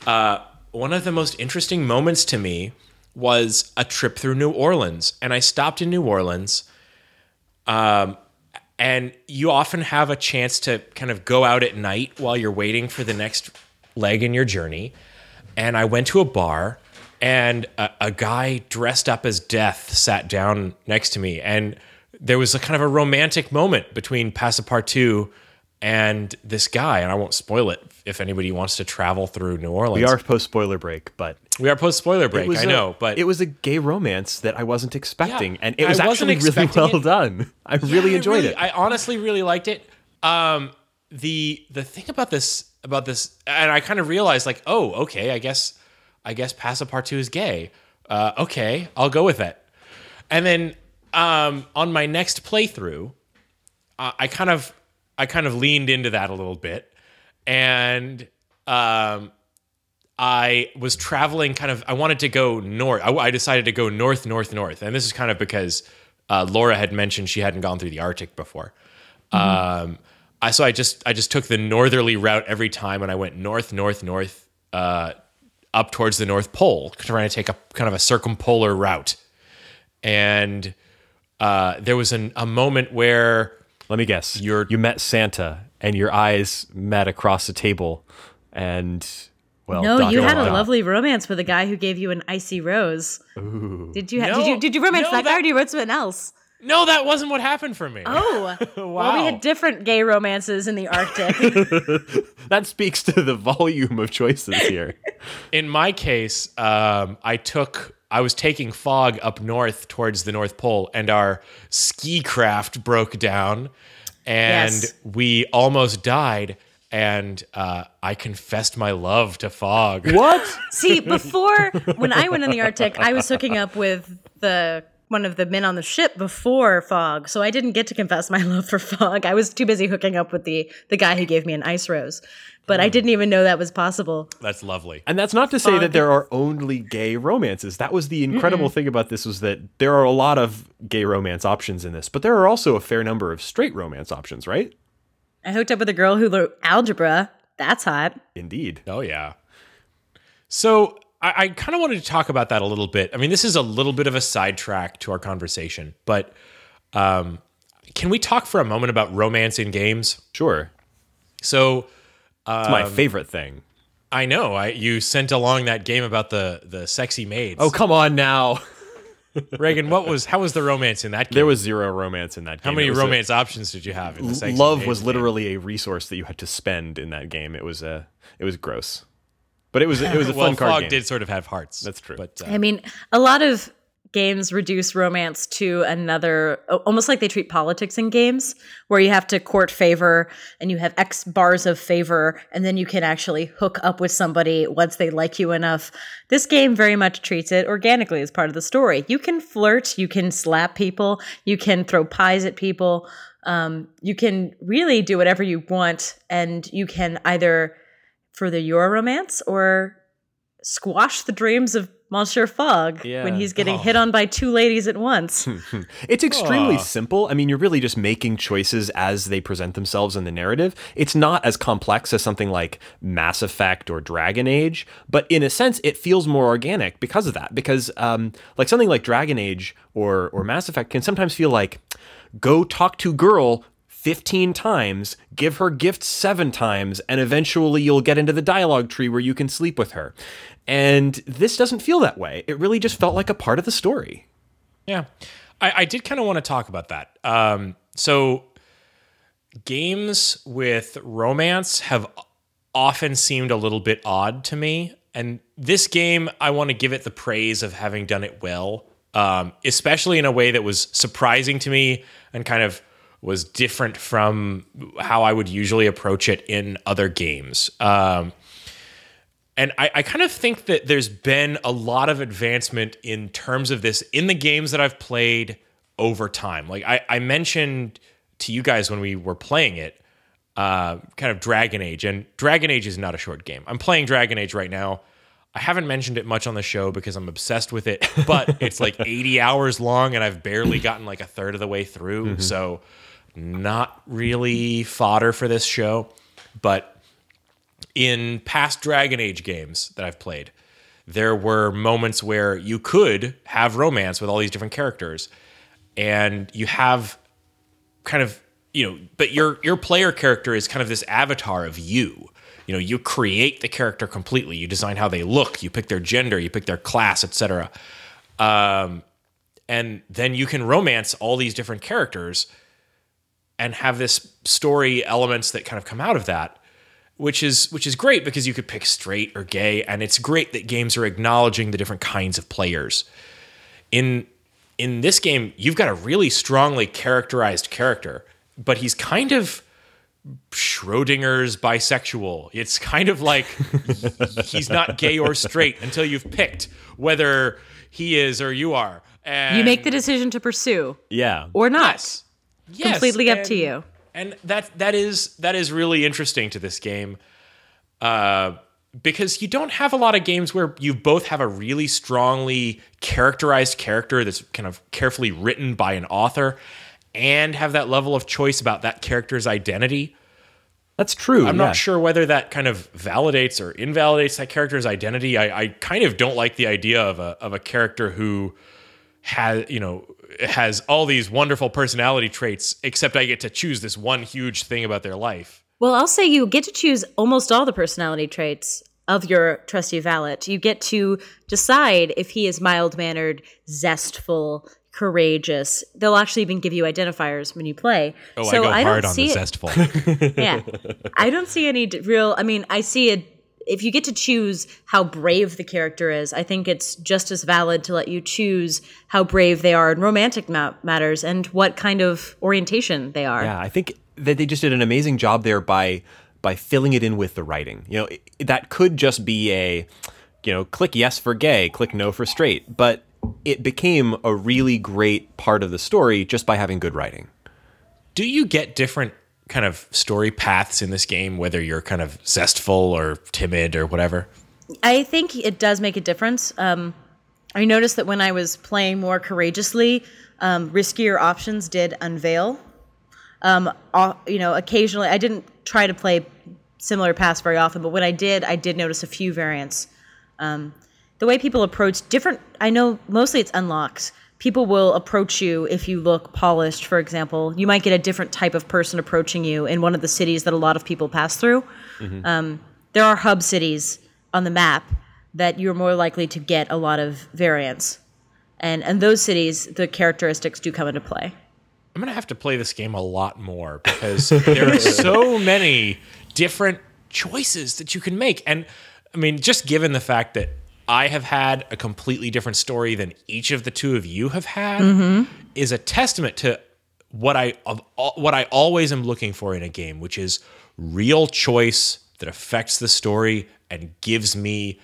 Uh, one of the most interesting moments to me was a trip through New Orleans, and I stopped in New Orleans. Um, and you often have a chance to kind of go out at night while you're waiting for the next leg in your journey. And I went to a bar, and a, a guy dressed up as death sat down next to me. And there was a kind of a romantic moment between Passepartout and this guy. And I won't spoil it if anybody wants to travel through New Orleans. we are post spoiler break, but we are post spoiler break. I a- know, but it was a gay romance that I wasn't expecting, Yeah, and it I was wasn't actually really well it. done. I really Yeah, I enjoyed really- it. I honestly really liked it. Um, the the thing about this about this, and I kind of realized like, oh, okay, I guess I guess Passepartout is gay. Uh, okay, I'll go with it. And then um, on my next playthrough, uh, I kind of I kind of leaned into that a little bit, and um, I was traveling kind of, I wanted to go north. I, I decided to go north, north, north. And this is kind of because uh, Laura had mentioned she hadn't gone through the Arctic before. Um, I, so I just, I just took the northerly route every time and I went north, north, north, uh, up towards the North Pole, trying to take a kind of a circumpolar route. And uh, there was an, a moment where Let me guess. You're- you met Santa, and your eyes met across the table, and Well, No, dot, you dot, had a dot. lovely romance with a guy who gave you an icy rose. Did you? Ha- No, did you? Did you romance no, that, guy, that- or did you romance someone else? No, that wasn't what happened for me. Oh, well, we had different gay romances in the Arctic. That speaks to the volume of choices here. In my case, um, I took I was taking Fogg up north towards the North Pole, and our ski craft broke down, and Yes. we almost died. And uh, I confessed my love to Fogg. what? See, before when I went in the Arctic, I was hooking up with the one of the men on the ship before Fogg, so I didn't get to confess my love for Fogg. I was too busy hooking up with the the guy who gave me an ice rose, but I mm. didn't even know that was possible. That's lovely. And that's not to say Fogg. that there are only gay romances. That was the incredible thing about this was that there are a lot of gay romance options in this, but there are also a fair number of straight romance options, right? I hooked up with a girl who wrote algebra. That's hot. Indeed. Oh yeah. So I, I kind of wanted to talk about that a little bit. I mean, this is a little bit of a sidetrack to our conversation, but um, can we talk for a moment about romance in games? Sure. So It's my favorite thing. I know I you sent along that game about the the sexy maids. Oh, come on now. Reagan, what was how was the romance in that game? There was zero romance in that game. how many was a- romance options did you have in the sexy love was game? literally a resource that you had to spend in that game. It was a it was gross. But it was it was a well, fun card Fogg game. did sort of have hearts. That's true. But uh, I mean, a lot of games reduce romance to another almost like they treat politics in games where you have to court favor and you have x bars of favor and then you can actually hook up with somebody once they like you enough this game very much treats it organically as part of the story you can flirt you can slap people you can throw pies at people um, you can really do whatever you want and you can either further your romance or squash the dreams of Monsieur Fogg when he's getting hit on by two ladies at once. It's extremely Aw. simple. I mean, you're really just making choices as they present themselves in the narrative. It's not as complex as something like Mass Effect or Dragon Age, but in a sense, it feels more organic because of that. Because, um, like something like Dragon Age or or Mass Effect can sometimes feel like go talk to girl. 15 times, give her gifts seven times, and eventually you'll get into the dialogue tree where you can sleep with her. And this doesn't feel that way. It really just felt like a part of the story. Yeah, I, I did kind of want to talk about that. Um, so, games with romance have often seemed a little bit odd to me, and this game, I want to give it the praise of having done it well, um, especially in a way that was surprising to me and kind of was different from how I would usually approach it in other games. Um, and I, I kind of think that there's been a lot of advancement in terms of this in the games that I've played over time. Like I, I mentioned to you guys when we were playing it, uh, kind of Dragon Age, and Dragon Age is not a short game. I'm playing Dragon Age right now. I haven't mentioned it much on the show because I'm obsessed with it, but it's like 80 hours long and I've barely gotten like a third of the way through. So, not really fodder for this show. But in past Dragon Age games that I've played, there were moments where you could have romance with all these different characters, and you have kind of you know, but your your player character is kind of this avatar of you. You know, you create the character completely. You design how they look. You pick their gender. You pick their class, etc. Um, and then you can romance all these different characters and have this story elements that kind of come out of that which is which is great because you could pick straight or gay and it's great that games are acknowledging the different kinds of players in in this game you've got a really strongly characterized character but he's kind of Schrodinger's bisexual. It's kind of like he's not gay or straight until you've picked whether he is or you are. And you make the decision to pursue Yeah. or not. Yes. Yes, Completely up to you. And that that is that is really interesting to this game, uh, because you don't have a lot of games where you both have a really strongly characterized character that's kind of carefully written by an author, and have that level of choice about that character's identity. That's true. I'm yeah. not sure whether that kind of validates or invalidates that character's identity. I, I kind of don't like the idea of a of a character who has you know has all these wonderful personality traits, except I get to choose this one huge thing about their life. Well, I'll say you get to choose almost all the personality traits. of your trusty valet. You get to decide if he is mild mannered, zestful, courageous. They'll actually even give you identifiers when you play. Oh, I go hard don't on see the it- zestful. yeah. I don't see any real. I mean, I see it. If you get to choose how brave the character is, I think it's just as valid to let you choose how brave they are in romantic ma- matters and what kind of orientation they are. Yeah, I think that they just did an amazing job there by by filling it in with the writing. You know, it, that could just be a, you know, click yes for gay, click no for straight, but it became a really great part of the story just by having good writing. Do you get different kind of story paths in this game, whether you're kind of zestful or timid or whatever? I think it does make a difference. Um, I noticed that when I was playing more courageously, um, riskier options did unveil. Um, you know, occasionally I didn't try to play similar paths very often, but when I did, I did notice a few variants. Um, the way people approach different, I know mostly it's unlocks. People will approach you if you look polished, for example. You might get a different type of person approaching you in one of the cities that a lot of people pass through. Um, there are hub cities on the map that you're more likely to get a lot of variants. And and those cities, the characteristics do come into play. I'm gonna have to play this game a lot more because there are so many different choices that you can make. And I mean, just given the fact that I have had a completely different story than each of the two of you have had, is a testament to what I of all, what I always am looking for in a game, which is real choice that affects the story and gives me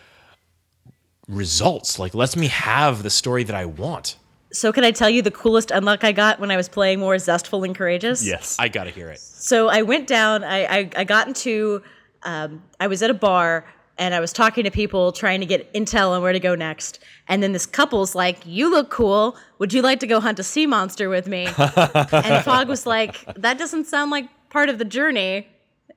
results. Like lets me have the story that I want. So can I tell you the coolest unlock I got when I was playing more zestful and courageous? Yes. I gotta hear it. So I went down. I I, I got into. Um, I was at a bar and I was talking to people trying to get intel on where to go next. And then this couple's like, "You look cool. Would you like to go hunt a sea monster with me?" and Fogg was like, "That doesn't sound like part of the journey."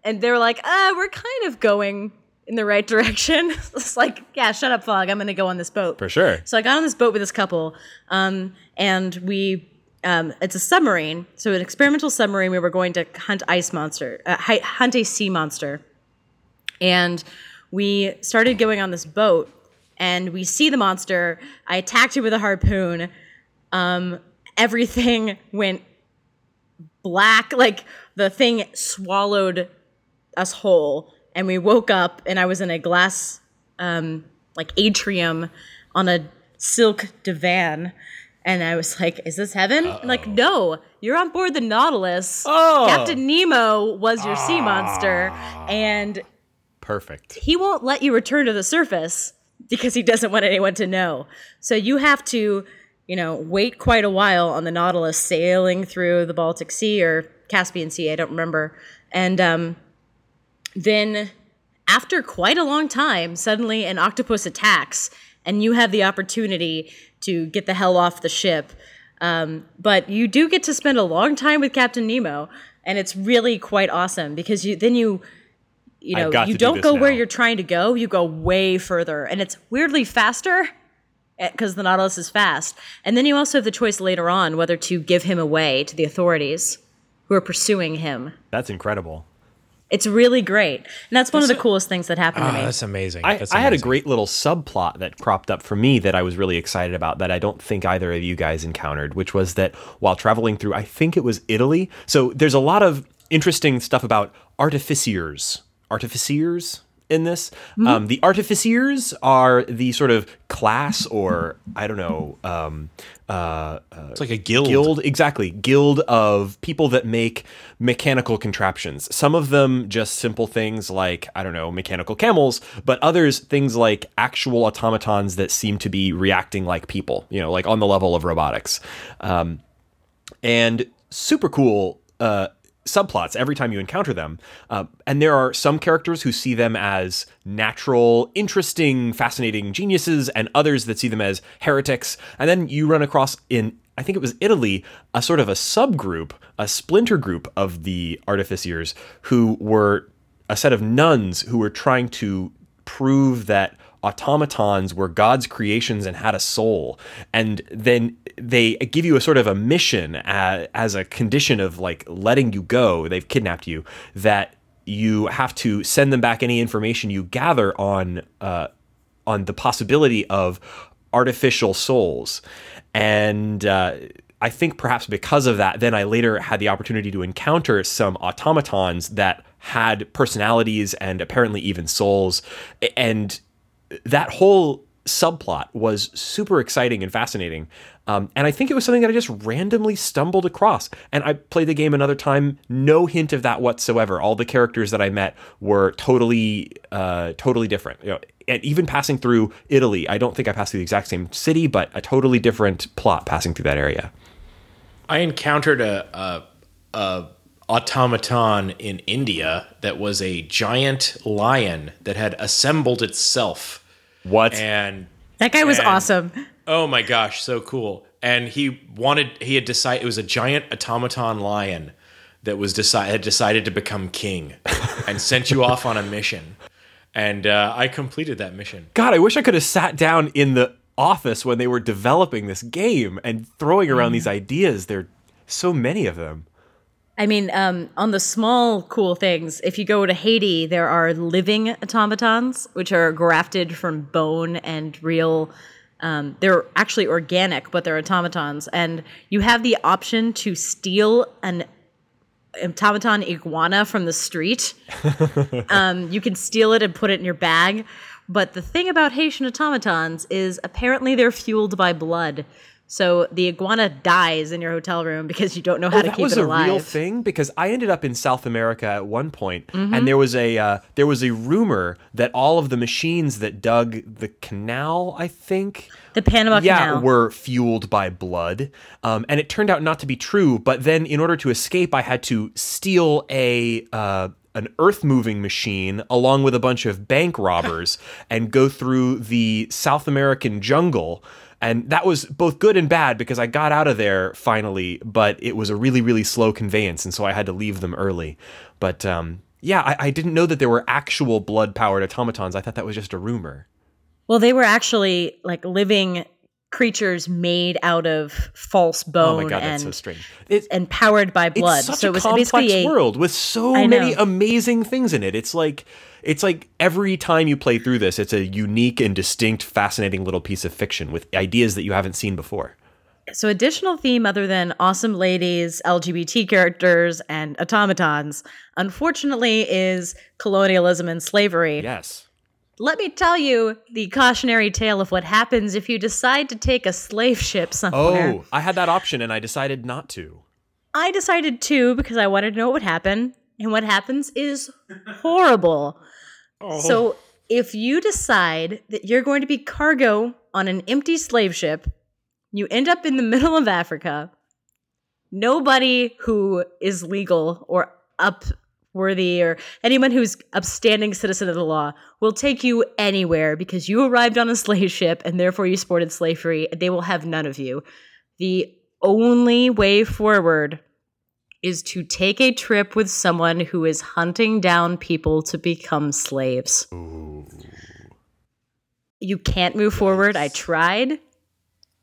And they were like, "Uh, we're kind of going in the right direction." it's like, "Yeah, shut up, Fogg. I'm going to go on this boat." For sure. So I got on this boat with this couple, um, and we. Um, it's a submarine, so an experimental submarine. We were going to hunt ice monster, uh, hunt a sea monster, and we started going on this boat. And we see the monster. I attacked it with a harpoon. Um, everything went black, like the thing swallowed us whole. And we woke up, and I was in a glass um, like atrium on a silk divan. And I was like, is this heaven? Like, no, you're on board the Nautilus. Oh. Captain Nemo was your sea monster. And Perfect. he won't let you return to the surface because he doesn't want anyone to know. So you have to, you know, wait quite a while on the Nautilus sailing through the Baltic Sea or Caspian Sea, I don't remember. And um, then after quite a long time, suddenly an octopus attacks, and you have the opportunity to get the hell off the ship. Um, but you do get to spend a long time with Captain Nemo, and it's really quite awesome because you then you you know you do don't this go where you're trying to go you go way further and it's weirdly faster eh, because the nautilus is fast and then you also have the choice later on whether to give him away to the authorities who are pursuing him That's incredible. it's really great and that's one of the coolest things that happened Oh, to ah, me that's amazing. I, That's I had a great little subplot that cropped up for me that I was really excited about that I don't think either of you guys encountered, which was that while traveling through, I think it was Italy. So there's a lot of interesting stuff about artificiers. Artificiers in this. Um, the artificiers are the sort of class or, I don't know, um, uh, It's like a guild. guild exactly guild of people that make mechanical contraptions some of them just simple things like i don't know mechanical camels but others things like actual automatons that seem to be reacting like people you know like on the level of robotics um, and super cool uh, subplots every time you encounter them. Uh, and there are some characters who see them as natural, interesting, fascinating geniuses, and others that see them as heretics. And then you run across in I think it was Italy, a sort of a subgroup, a splinter group of the artificiers who were a set of nuns who were trying to prove that automatons were God's creations and had a soul. And then they give you a sort of a mission as, as a condition of like letting you go. They've kidnapped you that you have to send them back any information you gather on uh, on the possibility of artificial souls, and. Uh, I think perhaps because of that, then I later had the opportunity to encounter some automatons that had personalities and apparently even souls. And that whole subplot was super exciting and fascinating. Um, and I think it was something that I just randomly stumbled across. And I played the game another time, no hint of that whatsoever. All the characters that I met were totally, uh, totally different. You know, and even passing through Italy, I don't think I passed through the exact same city, but a totally different plot passing through that area. I encountered a, a, a automaton in India that was a giant lion that had assembled itself. What? And That guy was And- awesome. oh my gosh, so cool. And he wanted he had decided it was a giant automaton lion that was decide had decided to become king and sent you off on a mission. And uh, I completed that mission. God, I wish I could have sat down in the office when they were developing this game and throwing around these ideas. There are so many of them. I mean, um, on the small cool things, if you go to Haiti, there are living automatons, which are grafted from bone and real. Um, they're actually organic, but they're automatons, and you have the option to steal an automaton iguana from the street. um, you can steal it and put it in your bag. But the thing about Haitian automatons is apparently they're fueled by blood. So the iguana dies in your hotel room because you don't know how to Oh, that keep was it a alive. real thing because I ended up in South America at one point, and there was a uh, there was a rumor that all of the machines that dug the canal, I think, The Panama yeah, Canal. were fueled by blood. Um, and it turned out not to be true. But then, in order to escape, I had to steal a. Uh, an earth moving machine along with a bunch of bank robbers and go through the South American jungle. And that was both good and bad because I got out of there finally, but it was a really, really slow conveyance. And so I had to leave them early. But um, yeah, I, I didn't know that there were actual blood powered automatons. I thought that was just a rumor. well, they were actually like living creatures made out of false bone Oh my God, that's so and strange. It's, and powered by blood. It's such so a it was complex basically a world with so I many know. amazing things in it. It's like it's like every time you play through this, it's a unique and distinct, fascinating little piece of fiction with ideas that you haven't seen before. so additional theme other than awesome ladies, LGBT characters, and automatons, unfortunately, is colonialism and slavery. Yes. Let me tell you the cautionary tale of what happens if you decide to take a slave ship somewhere. Oh, I had that option and I decided not to. I decided to because I wanted to know what would happen, and what happens is horrible. Oh. So, if you decide that you're going to be cargo on an empty slave ship, you end up in the middle of Africa. Nobody who is legal or upworthy or anyone who's upstanding citizen of the law will take you anywhere because you arrived on a slave ship and therefore you sported slavery. and They will have none of you. The only way forward is to take a trip with someone who is hunting down people to become slaves. You can't move forward. I tried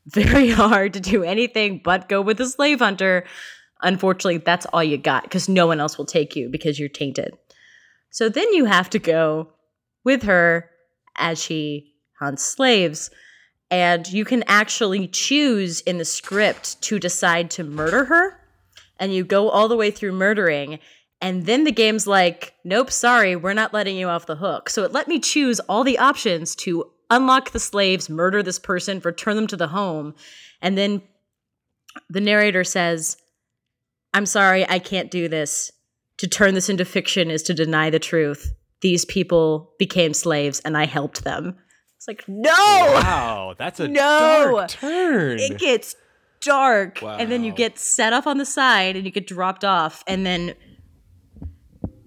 very hard to do anything but go with a slave hunter. Unfortunately, that's all you got because no one else will take you because you're tainted. So then you have to go with her as she hunts slaves. And you can actually choose in the script to decide to murder her. And you go all the way through murdering. And then the game's like, nope, sorry, we're not letting you off the hook. So it let me choose all the options to unlock the slaves, murder this person, return them to the home. And then the narrator says, I'm sorry, I can't do this. To turn this into fiction is to deny the truth. These people became slaves and I helped them. It's like, no! Wow, that's a No! dark turn. It gets dark. And then you get set off on the side and you get dropped off. And then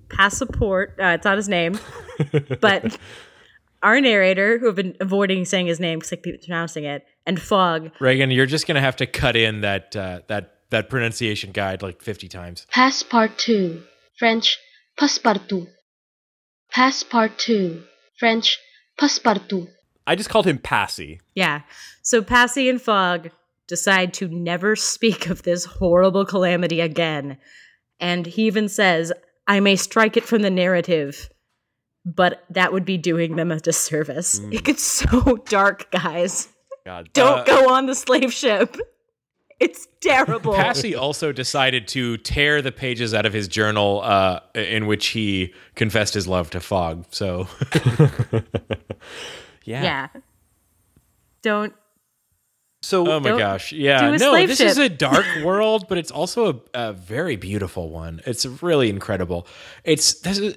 Passport, uh, it's not his name, but our narrator, who have been avoiding saying his name because I keep pronouncing it, and Fogg, Reagan, you're just gonna have to cut in that uh, that that pronunciation guide like 50 times. Passepartout, French passepartout. Passepartout, French passepartout. I just called him Passy. Yeah. So Passy and Fogg decide to never speak of this horrible calamity again. And he even says, I may strike it from the narrative, but that would be doing them a disservice. Mm. It gets so dark, guys. God. Don't Uh, go on the slave ship. It's terrible. Passy also decided to tear the pages out of his journal uh, in which he confessed his love to Fogg. So yeah. yeah. Don't. So Oh my Don't gosh. Yeah. No, slave this is a dark world, but it's also a, a very beautiful one. It's really incredible. It's this is,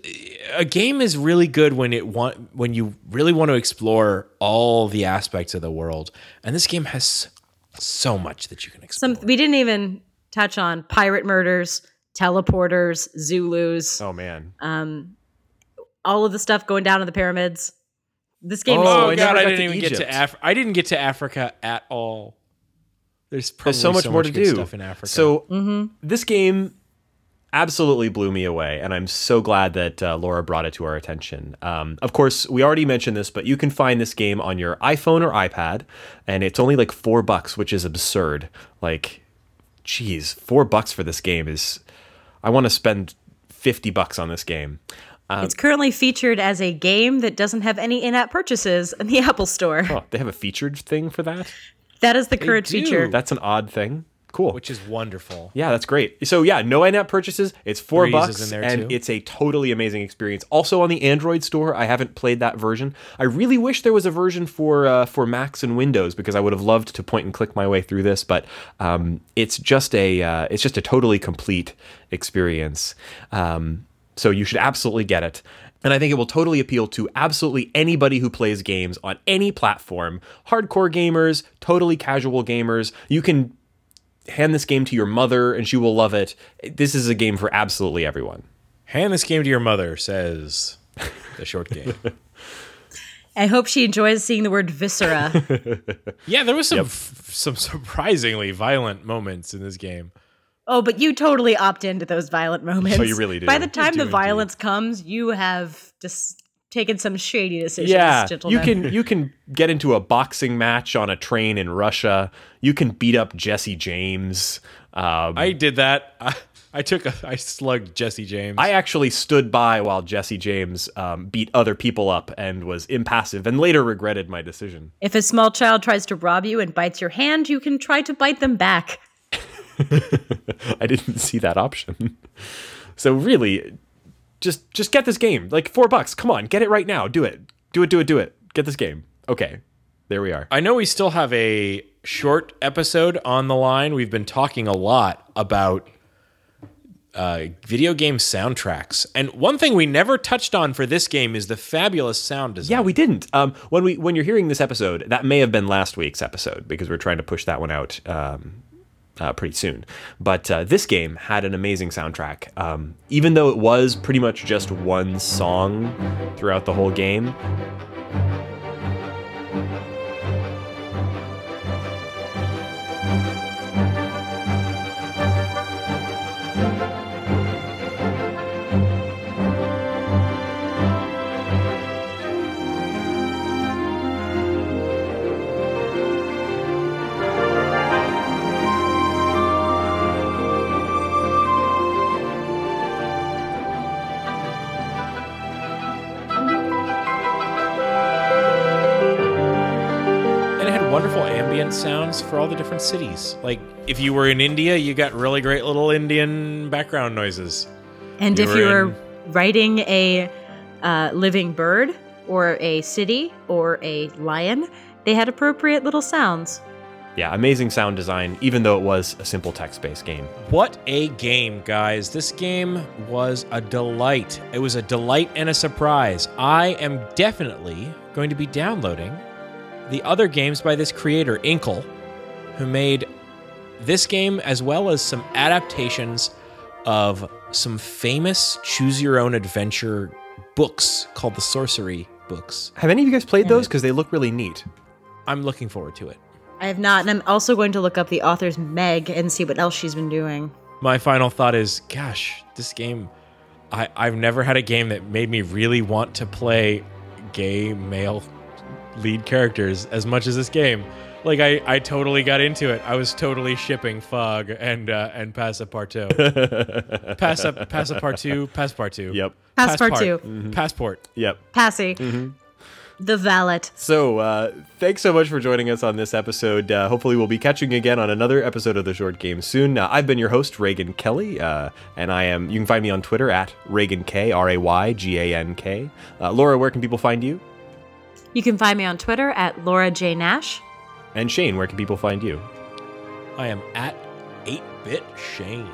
a game is really good when it want when you really want to explore all the aspects of the world. And this game has so much that you can explore. Some we didn't even touch on pirate murders, teleporters, Zulus, oh man. Um, all of the stuff going down in the pyramids. This game Oh, is oh god, I didn't to even get to Egypt. Af- I didn't get to Africa at all. There's probably There's so much more to good do. stuff in Africa. So this game absolutely blew me away, and I'm so glad that uh, Laura brought it to our attention. Um, of course, we already mentioned this, but you can find this game on your iPhone or iPad, and it's only like four bucks, which is absurd. Like, geez, four bucks for this game is. I want to spend fifty bucks on this game. it's currently featured as a game that doesn't have any in-app purchases in the Apple Store. Oh, they have a featured thing for that. That is the current do. feature. That's an odd thing. Cool. which is wonderful. Yeah, that's great. So yeah, no in-app purchases. It's four Breeze bucks, and too. it's a totally amazing experience. Also on the Android store, I haven't played that version. I really wish there was a version for uh, for Macs and Windows because I would have loved to point and click my way through this. But um, it's just a uh, it's just a totally complete experience. Um, so you should absolutely get it. And I think it will totally appeal to absolutely anybody who plays games on any platform. Hardcore gamers, totally casual gamers. You can hand this game to your mother and she will love it. This is a game for absolutely everyone. Hand this game to your mother, says the short game. I hope she enjoys seeing the word viscera. yeah, there was some f- some surprisingly violent moments in this game. oh, but you totally opt into those violent moments. Oh, you really do. By the time do the indeed. violence comes, you have just taken some shady decisions, Yeah, gentlemen. you can you can get into a boxing match on a train in Russia. You can beat up Jesse James. Um, I did that. I, I took a I slugged Jesse James. I actually stood by while Jesse James um, beat other people up and was impassive, and later regretted my decision. If a small child tries to rob you and bites your hand, you can try to bite them back. I didn't see that option. So really, just just get this game. Like four bucks. Come on, get it right now. Do it. Do it. Do it. Do it. Get this game. Okay, there we are. I know we still have a short episode on the line. We've been talking a lot about uh, video game soundtracks, and one thing we never touched on for this game is the fabulous sound design. Yeah, we didn't. Um, when we when you're hearing this episode, that may have been last week's episode because we're trying to push that one out um, uh, pretty soon. But uh, this game had an amazing soundtrack. Um, even though it was pretty much just one song throughout the whole game, for all the different cities. Like if you were in India, you got really great little Indian background noises. And You if were you were in- writing a uh, living bird or a city or a lion, they had appropriate little sounds. yeah, amazing sound design. Even though it was a simple text-based game. What a game, guys. This game was a delight. It was a delight and a surprise. I am definitely going to be downloading the other games by this creator, Inkle, who made this game as well as some adaptations of some famous choose your own adventure books called the Sorcery books. Have any of you guys played those? Mm. Because they look really neat. I'm looking forward to it. I have not, and I'm also going to look up the author's Meg and see what else she's been doing. My final thought is, gosh, this game. I, I've never had a game that made me really want to play gay male lead characters as much as this game. Like I, I totally got into it. I was totally shipping Fogg and uh, and Passepartout. Passa Passepartout, Passepartout. Yep. Passepartout. Passport. Passport. Yep. Passy. The valet. So, uh, thanks so much for joining us on this episode. Uh, hopefully, we'll be catching you again on another episode of the Short Game soon. Uh, I've been your host, Raygan Kelly, uh, and I am. You can find me on Twitter at Raygan K, R A Y G A N K. Uh, Laura, where can people find you? You can find me on Twitter at Laura J. Nash. And Shane, where can people find you? I am at 8-bit Shane.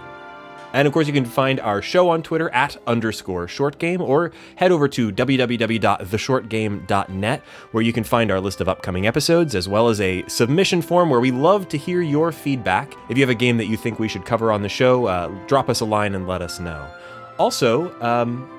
And of course, you can find our show on Twitter at underscore short game or head over to www.theshortgame.net where you can find our list of upcoming episodes as well as a submission form where we love to hear your feedback. If you have a game that you think we should cover on the show, uh, drop us a line and let us know. Also, um,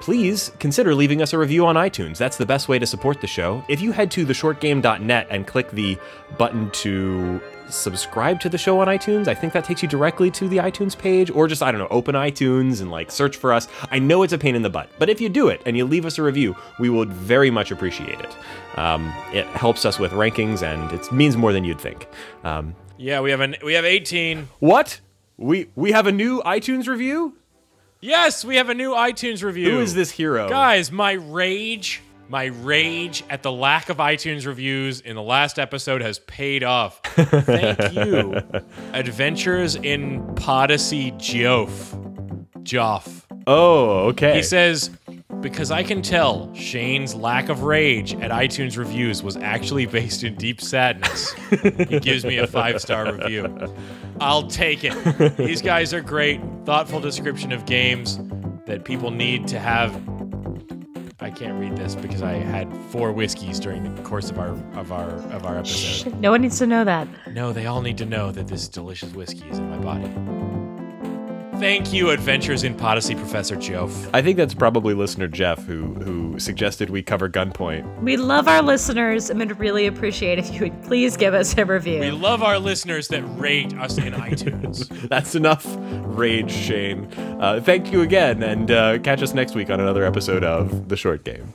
please consider leaving us a review on iTunes. That's the best way to support the show. If you head to theshortgame.net and click the button to subscribe to the show on iTunes, I think that takes you directly to the iTunes page, or just, I don't know, open iTunes and like search for us. I know it's a pain in the butt, but if you do it and you leave us a review, we would very much appreciate it. Um, it helps us with rankings and it means more than you'd think. Um, Yeah, we have an we have 18. what? We we have a new iTunes review? Yes, we have a new iTunes review. Who is this hero? Guys, my rage, my rage at the lack of iTunes reviews in the last episode has paid off. Thank you. Adventures in Podyssey Joff. Joff. Oh, okay. He says, because I can tell Shane's lack of rage at iTunes reviews was actually based in deep sadness. he gives me a five star review. I'll take it. These guys are great. Thoughtful description of games that people need to have. I can't read this because I had four whiskeys during the course of our of our of our episode. No one needs to know that. No, they all need to know that this delicious whiskey is in my body. Thank you, Adventures in Podyssey, Professor Joff. I think that's probably listener Jeff who who suggested we cover Gunpoint. We love our listeners and would really appreciate if you would please give us a review. We love our listeners that rate us in iTunes. That's enough rage, Shane. Uh, thank you again, and uh, catch us next week on another episode of The Short Game.